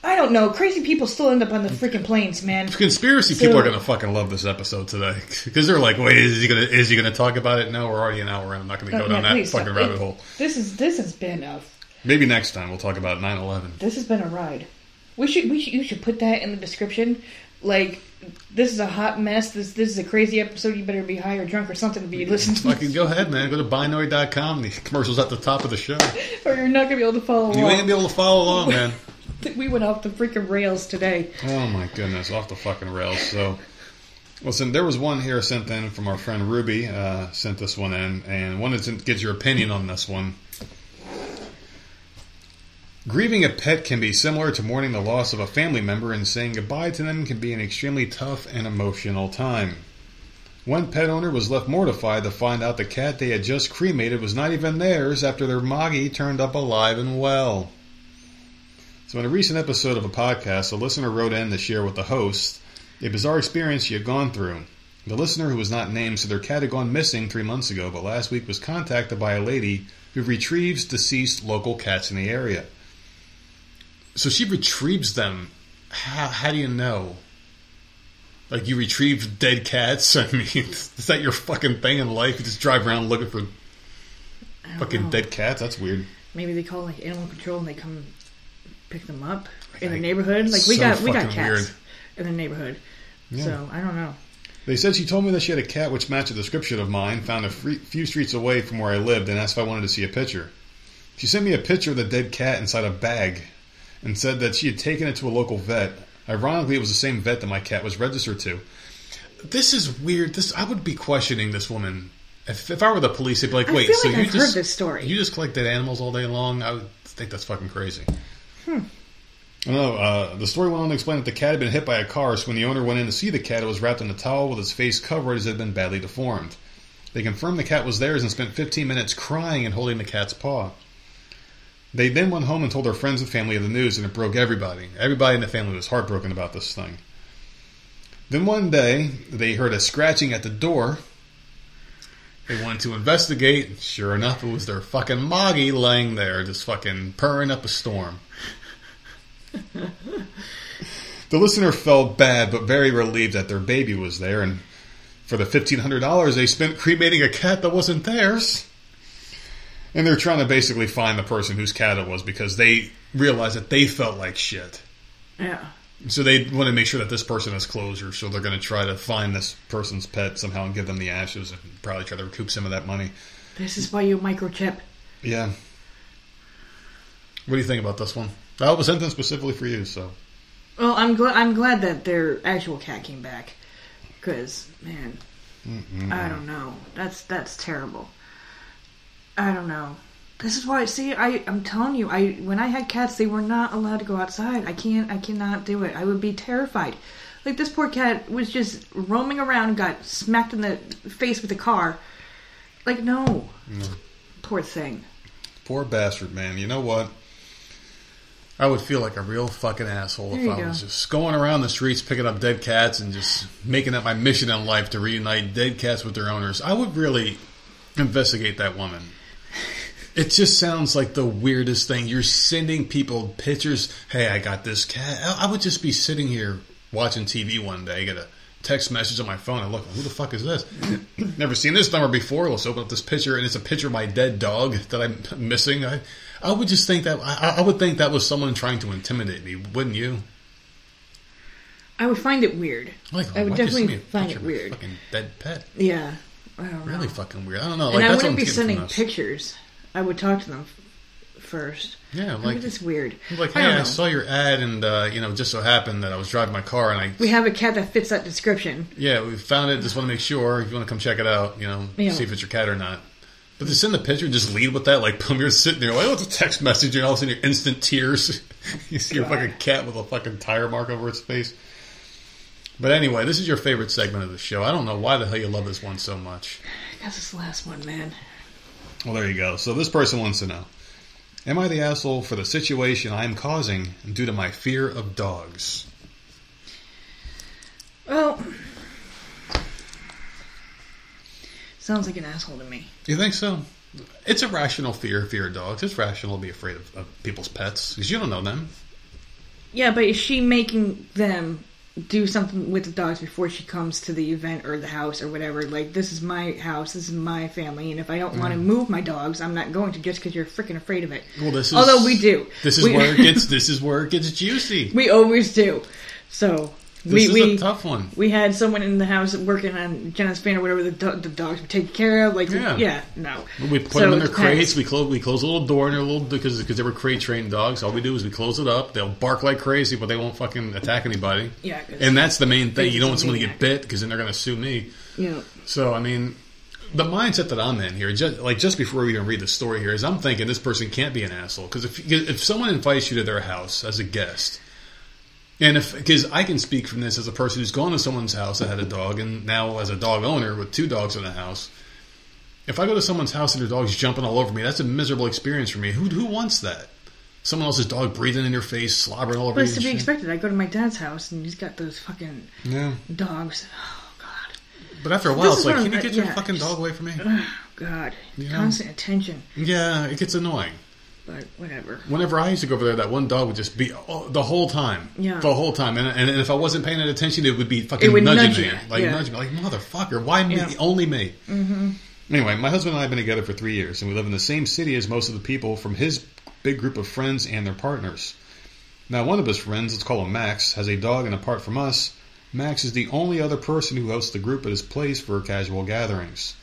I don't know. Crazy people still end up on the freaking planes, man. Conspiracy So- people are gonna fucking love this episode today because they're like, wait, is he gonna is he gonna talk about it? No, we're already an hour in. I'm not gonna go No, down no, that fucking stop. rabbit It- hole. This is this has been a Maybe next time we'll talk about 9/11. this has been a ride. We should we should you should put that in the description. Like this is a hot mess. This this is a crazy episode. You better be high or drunk or something to be listening. To. Fucking go ahead, man. Go to binary.com. The commercial's at the top of the show. or you're not gonna be able to follow You ain't gonna be able to follow along, man. We went off the freaking rails today. Oh my goodness, off the fucking rails. So, listen, there was one here sent in from our friend Ruby. Uh, sent this one in, and wanted to get your opinion on this one. Grieving a pet can be similar to mourning the loss of a family member, and saying goodbye to them can be an extremely tough and emotional time. One pet owner was left mortified to find out the cat they had just cremated was not even theirs after their Moggy turned up alive and well. So, in a recent episode of a podcast, a listener wrote in to share with the host a bizarre experience she had gone through. The listener, who was not named, said their cat had gone missing three months ago, but last week was contacted by a lady who retrieves deceased local cats in the area. So she retrieves them. How, how do you know? Like you retrieve dead cats? I mean, is that your fucking thing in life? You just drive around looking for fucking know. dead cats? That's weird. Maybe they call like animal control and they come pick them up in the neighborhood. Like we so got we got fucking cats weird. in the neighborhood. Yeah. So I don't know. They said she told me that she had a cat which matched a description of mine, found a free, few streets away from where I lived, and asked if I wanted to see a picture. She sent me a picture of the dead cat inside a bag and said that she had taken it to a local vet. Ironically, it was the same vet that my cat was registered to. This is weird. This I would be questioning this woman. If, if I were the police, they'd be like, I "Wait, feel so like you I've just heard this story." you just collect dead animals all day long?" I would think that's fucking crazy. Hmm. I don't know. Uh, the story went on to explain that the cat had been hit by a car, so when the owner went in to see the cat, it was wrapped in a towel with its face covered as it had been badly deformed. They confirmed the cat was theirs and spent 15 minutes crying and holding the cat's paw. They then went home and told their friends and family of the news, and it broke everybody. Everybody in the family was heartbroken about this thing. Then one day, they heard a scratching at the door. They went to investigate. and Sure enough, it was their fucking Moggy laying there, just fucking purring up a storm. The listener felt bad, but very relieved that their baby was there, and for the fifteen hundred dollars they spent cremating a cat that wasn't theirs. And they're trying to basically find the person whose cat it was because they realized that they felt like shit. Yeah. So they want to make sure that this person has closure. So they're going to try to find this person's pet somehow and give them the ashes and probably try to recoup some of that money. This is why you microchip. Yeah. What do you think about this one? I was sent in specifically for you, so Well, I'm glad I'm glad that their actual cat came back. Because man, I don't know. That's that's terrible. I don't know. This is why. See, I I'm telling you, I when I had cats, they were not allowed to go outside. I can't. I cannot do it. I would be terrified. Like this poor cat was just roaming around, got smacked in the face with a car. Like no, poor thing. Poor bastard, man. You know what? I would feel like a real fucking asshole if I go. was just going around the streets picking up dead cats and just making that my mission in life to reunite dead cats with their owners. I would really investigate that woman. It just sounds like the weirdest thing. You're sending people pictures. Hey, I got this cat. I would just be sitting here watching TV one day, get a text message on my phone. I look, who the fuck is this? Never seen this number before. Let's open up this picture, and it's a picture of my dead dog that I'm missing. I, I would just think that I, I would think that was someone trying to intimidate me, wouldn't you? I would find it weird. Like, I would why'd you send definitely find it weird. Fucking dead pet. Yeah, I don't know. Really fucking weird. I don't know. Like and I that's wouldn't be sending pictures. I would talk to them first. Yeah, Like, it's weird. like I hey, I, know. saw your ad, and uh, you know, just so happened that I was driving my car, and I We have a cat that fits that description. Yeah, we found it. Just want to make sure if you want to come check it out, you know, Yeah. see if it's your cat or not. But to send the picture, just lead with that. Like, boom, you're sitting there, like, oh, it's a text message, and all of a sudden, you're instant tears. you see your fucking cat with a fucking tire mark over its face. But anyway, this is your favorite segment of the show. I don't know why the hell you love this one so much. That's the last one, man. Well, there you go. So this person wants to know: Am I the asshole for the situation I am causing due to my fear of dogs? Well, sounds like an asshole to me. You think so? It's a rational fear, fear of dogs. It's rational to be afraid of, of people's pets because you don't know them. Yeah, but is she making them do something with the dogs before she comes to the event or the house or whatever? Like, this is my house, this is my family, and if I don't want to mm. move my dogs, I'm not going to just because you're freaking afraid of it. Well, this is Although we do. This is We- where it gets. This is where it gets juicy. We always do. So This we is we a tough one. we had someone in the house working on Jenna's fan or whatever the, do- the dogs were taken care of. Like Yeah. yeah, no. We put So them in their crates. We close. We close a little door in their little because because they were crate trained dogs. All we do is we close it up. They'll bark like crazy, but they won't fucking attack anybody. Yeah, And that's the main thing. You don't want someone to get bit because then they're going to sue me. Yeah. So I mean, the mindset that I'm in here, just, like just before we even read the story here, is I'm thinking this person can't be an asshole because if if someone invites you to their house as a guest, and if because I can speak from this as a person who's gone to someone's house that had a dog, and now as a dog owner with two dogs in the house. If I go to someone's house and their dog's jumping all over me, that's a miserable experience for me. Who who wants that? Someone else's dog breathing in your face, slobbering all over But you. it's to be shit. expected. I go to my dad's house and he's got those fucking Yeah, dogs. Oh God, but after a while, This it's like, can you get your yeah, fucking just- dog away from me? oh God, Yeah. constant attention. Yeah, it gets annoying. But whatever. Whenever I used to go over there, that one dog would just be oh, the whole time. Yeah. The whole time. And, and and if I wasn't paying attention, it would be fucking would nudging nudge me. you, Like, yeah. nudge me. Like, motherfucker, why me? Yeah. Only me. Mm-hmm. Anyway, my husband and I have been together for three years, and we live in the same city as most of the people from his big group of friends and their partners. Now, one of his friends, let's call him Max, has a dog, and apart from us, Max is the only other person who hosts the group at his place for casual gatherings.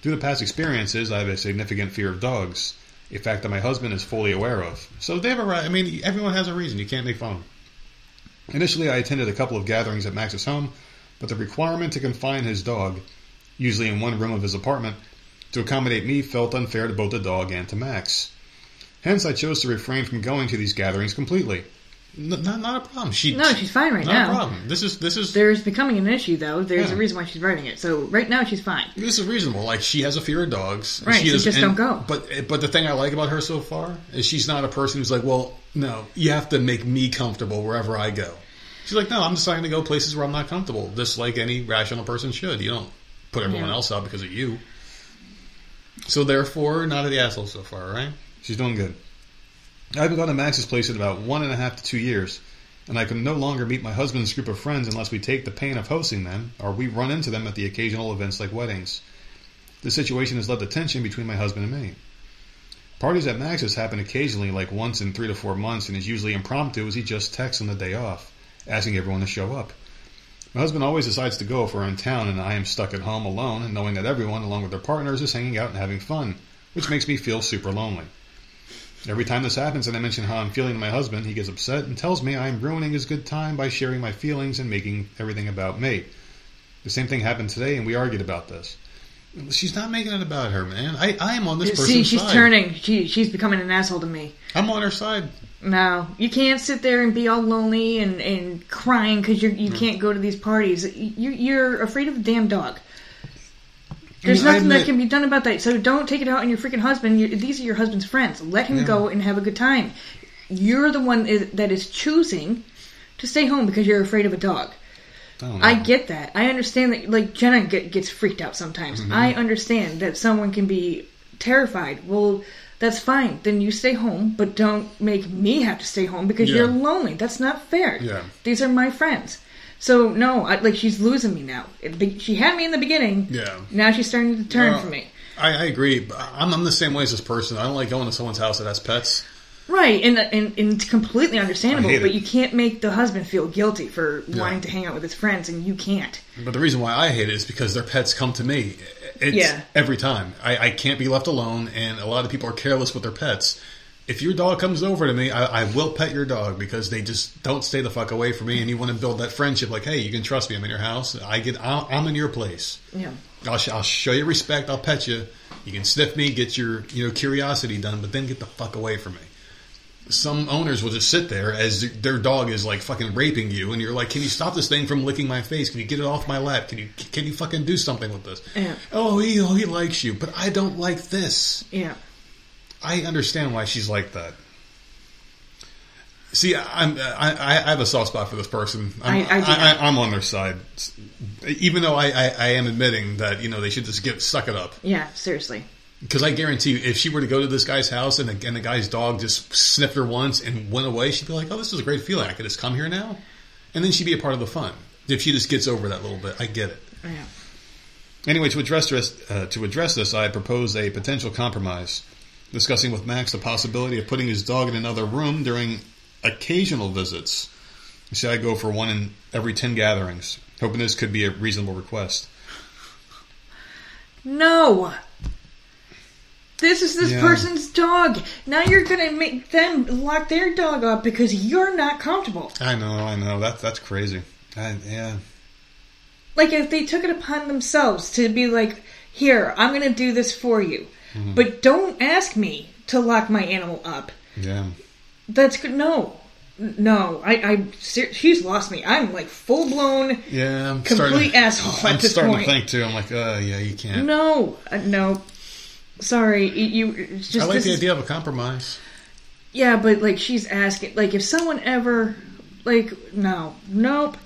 Due to past experiences, I have a significant fear of dogs, a fact that my husband is fully aware of. So they have a right. I mean, everyone has a reason. You can't make fun of them. Initially, I attended a couple of gatherings at Max's home, but the requirement to confine his dog, usually in one room of his apartment, to accommodate me felt unfair to both the dog and to Max. Hence, I chose to refrain from going to these gatherings completely. N- not, not a problem. She No, she's fine right not now. Not a problem. This is this is There's becoming an issue though. There's Yeah. a reason why she's writing it. So right now she's fine. This is reasonable. Like she has a fear of dogs. Right, She does- just and- don't go. But but the thing I like about her so far is she's not a person who's like, well, no, you have to make me comfortable wherever I go. She's like, no, I'm deciding to go places where I'm not comfortable, just like any rational person should. You don't put everyone Yeah. else out because of you. So therefore, not the asshole so far, right? She's doing good. I haven't gone to Max's place in about one and a half to two years, and I can no longer meet my husband's group of friends unless we take the pain of hosting them, or we run into them at the occasional events like weddings. The situation has led to tension between my husband and me. Parties at Max's happen occasionally, like once in three to four months, and is usually impromptu as he just texts on the day off, asking everyone to show up. My husband always decides to go if we're in town, and I am stuck at home alone, and knowing that everyone, along with their partners, is hanging out and having fun, which makes me feel super lonely. Every time this happens and I mention how I'm feeling to my husband, he gets upset and tells me I'm ruining his good time by sharing my feelings and making everything about me. The same thing happened today, and we argued about this. She's not making it about her, man. I, I am on this person's See, she's side. turning. She she's becoming an asshole to me. I'm on her side. No, you can't sit there and be all lonely and, and crying because you you can't go to these parties. You, you're afraid of the damn dog. There's I mean, I nothing that can be done about that. So don't take it out on your freaking husband. You, these are your husband's friends. Let him Yeah. go and have a good time. You're the one is, that is choosing to stay home because you're afraid of a dog. I. I get that. I understand that. Like Jenna get, gets freaked out sometimes. Mm-hmm. I understand that someone can be terrified. Well, that's fine. Then you stay home, but don't make me have to stay home because Yeah. you're lonely. That's not fair. Yeah. These are my friends. So no, I, like she's losing me now. It, she had me in the beginning. Yeah. Now she's starting to turn Well, for me. I, I agree. I'm, I'm the same way as this person. I don't like going to someone's house that has pets. Right, and, and and it's completely understandable. But it. you can't make the husband feel guilty for Yeah. wanting to hang out with his friends, and you can't. But the reason why I hate it is because their pets come to me. It's Yeah. every time. I, I can't be left alone, and a lot of people are careless with their pets. If your dog comes over to me, I, I will pet your dog because they just don't stay the fuck away from me, and you want to build that friendship. Like, hey, you can trust me. I'm in your house. I get. I'm I'm in your place. Yeah. I'll, sh- I'll show you respect. I'll pet you. You can sniff me, get your you know curiosity done, but then get the fuck away from me. Some owners will just sit there as their dog is like fucking raping you, and you're like, "Can you stop this thing from licking my face? Can you get it off my lap? Can you can you fucking do something with this?" Yeah. Oh, he oh, he likes you, but I don't like this. Yeah. I understand why she's like that. See, I'm, I, I have a soft spot for this person. I'm, I- I I, am on their side, even though I, I, I am admitting that you know they should just get suck it up. Yeah. Seriously. Because I guarantee you, if she were to go to this guy's house and the, and the guy's dog just sniffed her once and went away, she'd be like, "Oh, this is a great feeling. I could just come here now," and then she'd be a part of the fun. If she just gets over that little bit, I get it. Yeah. Anyway, to address this, uh, to address this, I propose a potential compromise, discussing with Max the possibility of putting his dog in another room during occasional visits. Say I go for one in every ten gatherings, hoping this could be a reasonable request. No. This is this Yeah. person's dog. Now you're gonna make them lock their dog up because you're not comfortable. I know, I know. That's that's crazy. I, yeah, Like if they took it upon themselves to be like, "Here, I'm gonna do this for you," Mm-hmm. but don't ask me to lock my animal up. yeah. That's good. No, no. I, I, she's lost me. I'm like full blown. Yeah, I'm Complete to, asshole I'm at this starting point. to think too. I'm like, uh, yeah, you can't. No, uh, no. Sorry, you. just I like the is- idea of a compromise. Yeah, but like she's asking, like if someone ever, like no, nope.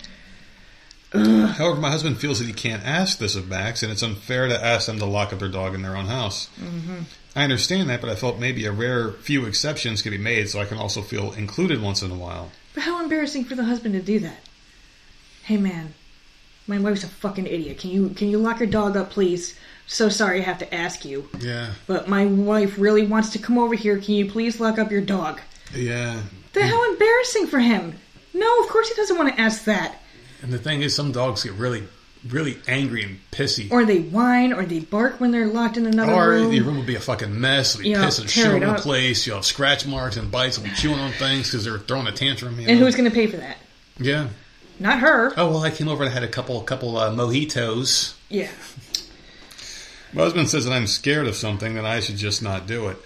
However, my husband feels that he can't ask this of Max, and it's unfair to ask them to lock up their dog in their own house. Mm-hmm. I understand that, but I felt maybe a rare few exceptions could be made, so I can also feel included once in a while. But how embarrassing for the husband to do that. Hey man, my wife's a fucking idiot. Can you can you lock your dog up, please? So sorry I have to ask you, Yeah, but my wife really wants to come over here. Can you please lock up your dog? yeah. The how embarrassing for him. No, of course he doesn't want to ask that. And the thing is, some dogs get really, really angry and pissy. Or they whine, or they bark when they're locked in another Or room. your room will be a fucking mess. It'll be Yeah, piss and shit it over the place. You'll have scratch marks and bites. Will be chewing on things because they're throwing a tantrum. You and know? who's going to pay for that? Yeah. Not her. Oh well, I came over and I had a couple, couple uh, mojitos. Yeah. My husband says that I'm scared of something, then I should just not do it.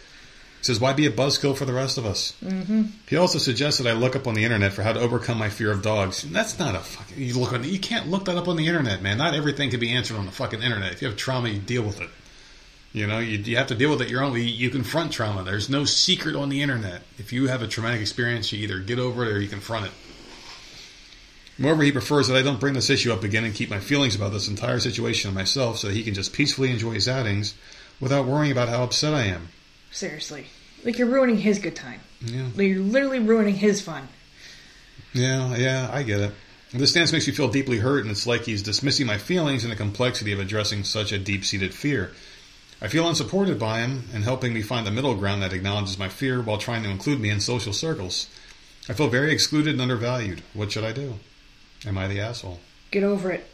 He says, why be a buzzkill for the rest of us? Mm-hmm. He also suggests that I look up on the internet for how to overcome my fear of dogs. And that's not a fucking. You look on. You can't look that up on the internet, man. Not everything can be answered on the fucking internet. If you have trauma, you deal with it. You know, you, you have to deal with it your own. You, you confront trauma. There's no secret on the internet. If you have a traumatic experience, you either get over it or you confront it. Moreover, he prefers that I don't bring this issue up again and keep my feelings about this entire situation to myself so that he can just peacefully enjoy his outings without worrying about how upset I am. Seriously. Like you're ruining his good time. Yeah. Like you're literally ruining his fun. Yeah, yeah, I get it. This stance makes me feel deeply hurt, and it's like he's dismissing my feelings and the complexity of addressing such a deep seated fear. I feel unsupported by him and helping me find the middle ground that acknowledges my fear while trying to include me in social circles. I feel very excluded and undervalued. What should I do? Am I the asshole? Get over it.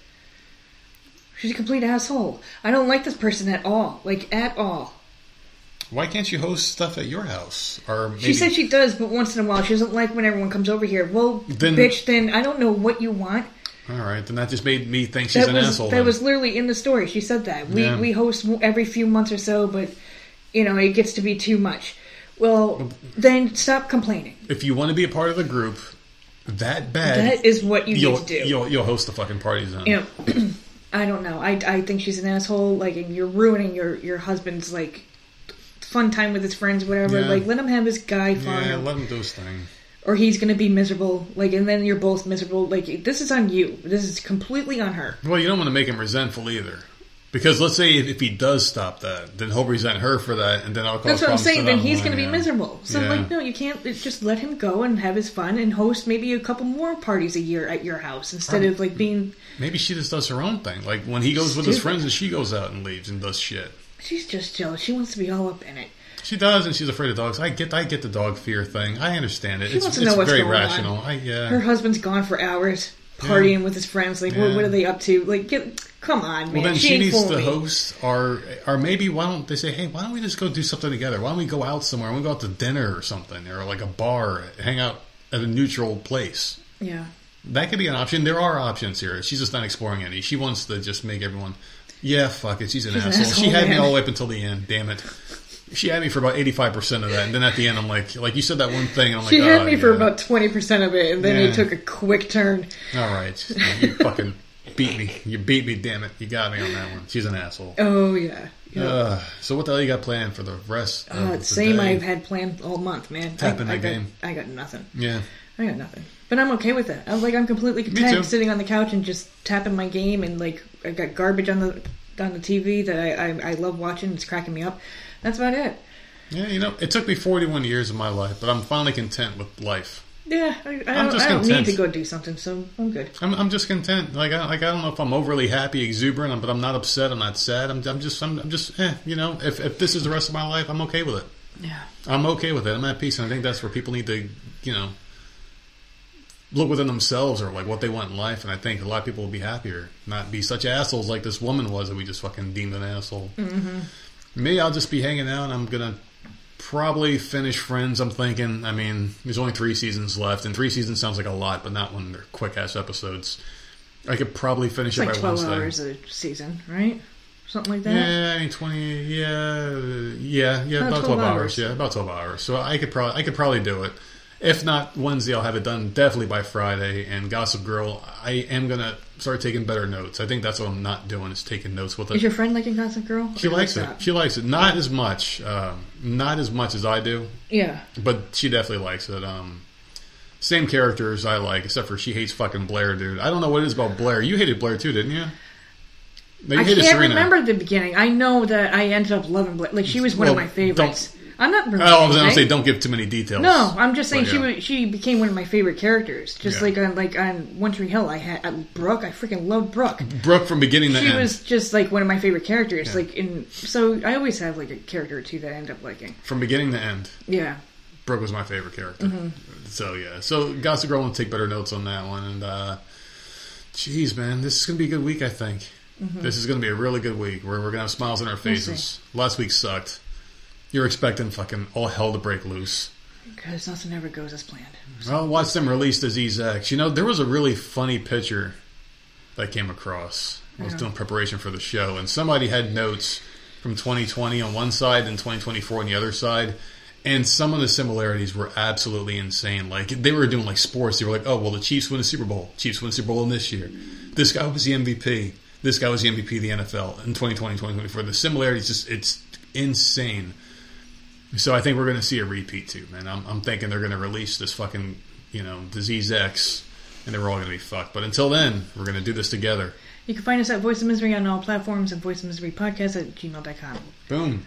She's a complete asshole. I don't like this person at all. Like at all. Why can't you host stuff at your house? Or maybe She said she does, but once in a while she doesn't like when everyone comes over here. Well, Then- bitch, then I don't know what you want. All right, then that just made me think she's that an was asshole. that then. was literally in the story. She said that we Yeah. we host every few months or so, but you know it gets to be too much. Well, then stop complaining. if you want to be a part of the group that bad, That is what you you'll, need to do. you'll you'll host the fucking parties then. you know, I don't know. I, I think she's an asshole. Like, and you're ruining your your husband's like fun time with his friends, whatever. Yeah. Like, let him have his guy fun, Yeah, or, let him do his thing. or he's gonna be miserable. Like, and then you're both miserable. Like, this is on you. This is completely on her. Well, you don't want to make him resentful either. Because let's say if, if he does stop that, then he'll resent her for that, and then I'll cause That's what I'm saying. Then he's gonna be Yeah. miserable. So, Yeah. like, no, you can't. Just let him go and have his fun and host maybe a couple more parties a year at your house instead of like being. Maybe she just does her own thing. Like when he goes with his friends, and she goes out and leaves and does shit. She's just jealous. She wants to be all up in it. She does, and she's afraid of dogs. I get, I get the dog fear thing. I understand it. She it's wants to it's know what's very going on. rational. I yeah. Her husband's gone for hours partying with his friends. Like, what, Yeah. what are they up to? Like, get, come on, man. Well, then she, she, needs to me. host, or or maybe why don't they say, hey, why don't we just go do something together? Why don't we go out somewhere? Why don't we go out to dinner or something, or like a bar, hang out at a neutral place. Yeah. That could be an option. There are options here. She's just not exploring any. She wants to just make everyone, yeah, fuck it. She's an She's an asshole. asshole, she had me all the way up until the end. Damn it. She had me for about eighty five percent of that, and then at the end, I'm like, like you said that one thing, and I'm She like, she had oh, me for about 20% of it, and then Yeah. it took a quick turn. All right, you fucking beat me. You beat me. Damn it, you got me on that one. She's an asshole. Oh, yeah. yeah. Uh, so what the hell you got planned for the rest? of Uh, the same day? I've had planned all month, man. Tap I, in I that got, game. I got nothing. Yeah, I got nothing. But I'm okay with it. I'm like I'm completely content sitting on the couch and just tapping my game and like I got garbage on the on the TV that I, I I love watching. It's cracking me up. That's about it. Yeah, you know, it took me 41 years of my life, but I'm finally content with life. Yeah, I, I don't, I don't need to go do something, so I'm good. I'm, I'm just content. Like I, like I don't know if I'm overly happy, exuberant, but I'm not upset. I'm not sad. I'm, I'm just, I'm, I'm just, eh, you know, if, if this is the rest of my life, I'm okay with it. Yeah. I'm okay with it. I'm at peace, and I think that's where people need to, you know, look within themselves or like what they want in life. And I think a lot of people will be happier, not be such assholes like this woman was that we just fucking deemed an asshole. Mm-hmm. Me, I'll just be hanging out. and I'm gonna probably finish Friends. I'm thinking. I mean, there's only three seasons left, and three seasons sounds like a lot, but not when they're quick ass episodes. I could probably finish It's it like by 12 Wednesday. hours a season, right? Something like that. Yeah, I mean twenty. Yeah, yeah, yeah. Oh, about 12 twelve hours. hours. Yeah, about twelve hours. So I could probably, I could probably do it. If not Wednesday, I'll have it done definitely by Friday. And Gossip Girl, I am gonna start taking better notes. I think that's what I'm not doing is taking notes with Is it. your friend liking Gossip Girl? She likes it. that? She likes it. Not as much. Um, not as much as I do, Yeah. but she definitely likes it. Um, same characters I like, except for she hates fucking Blair, dude. I don't know what it is about Blair. You hated Blair too, didn't you? No, you I can't Serena. remember the beginning. I know that I ended up loving Blair. Like she was one Well, of my favorites. I'm not. Oh, I was gonna say, don't give too many details. No, I'm just saying But, she yeah. was, she became one of my favorite characters. Just Yeah. like on like on One Tree Hill, I had uh, Brooke. I freaking loved Brooke. Brooke from beginning to She end. She was just like one of my favorite characters. Yeah. Like in so I always have like a character or two that I end up liking. from beginning to end. Yeah. Brooke was my favorite character. Mm-hmm. So yeah, so Gossip Girl will take better notes on that one. And uh, jeez, man, this is gonna be a good week. I think this is gonna be a really good week where we're gonna have smiles on our Mm-hmm. Faces. Last week sucked. You're expecting fucking all hell to break loose. Because nothing ever goes as planned. Well, watch them release the ZX. You know, there was a really funny picture that came across. I was doing preparation for the show, and somebody had notes from 2020 on one side and 2024 on the other side. And some of the similarities were absolutely insane. Like they were doing like sports. They were like, "Oh, well, the Chiefs win the Super Bowl. Chiefs win the Super Bowl in this year. This guy was the MVP. This guy was the MVP of the NFL in 2020, 2024." The similarities just—it's insane. So I think we're going to see a repeat too, man. I'm, I'm thinking they're going to release this fucking, you know, disease X, and then we're all going to be fucked. But until then, we're going to do this together. You can find us at Voice of Misery on all platforms and Voice of Misery Podcast at gmail.com. Boom.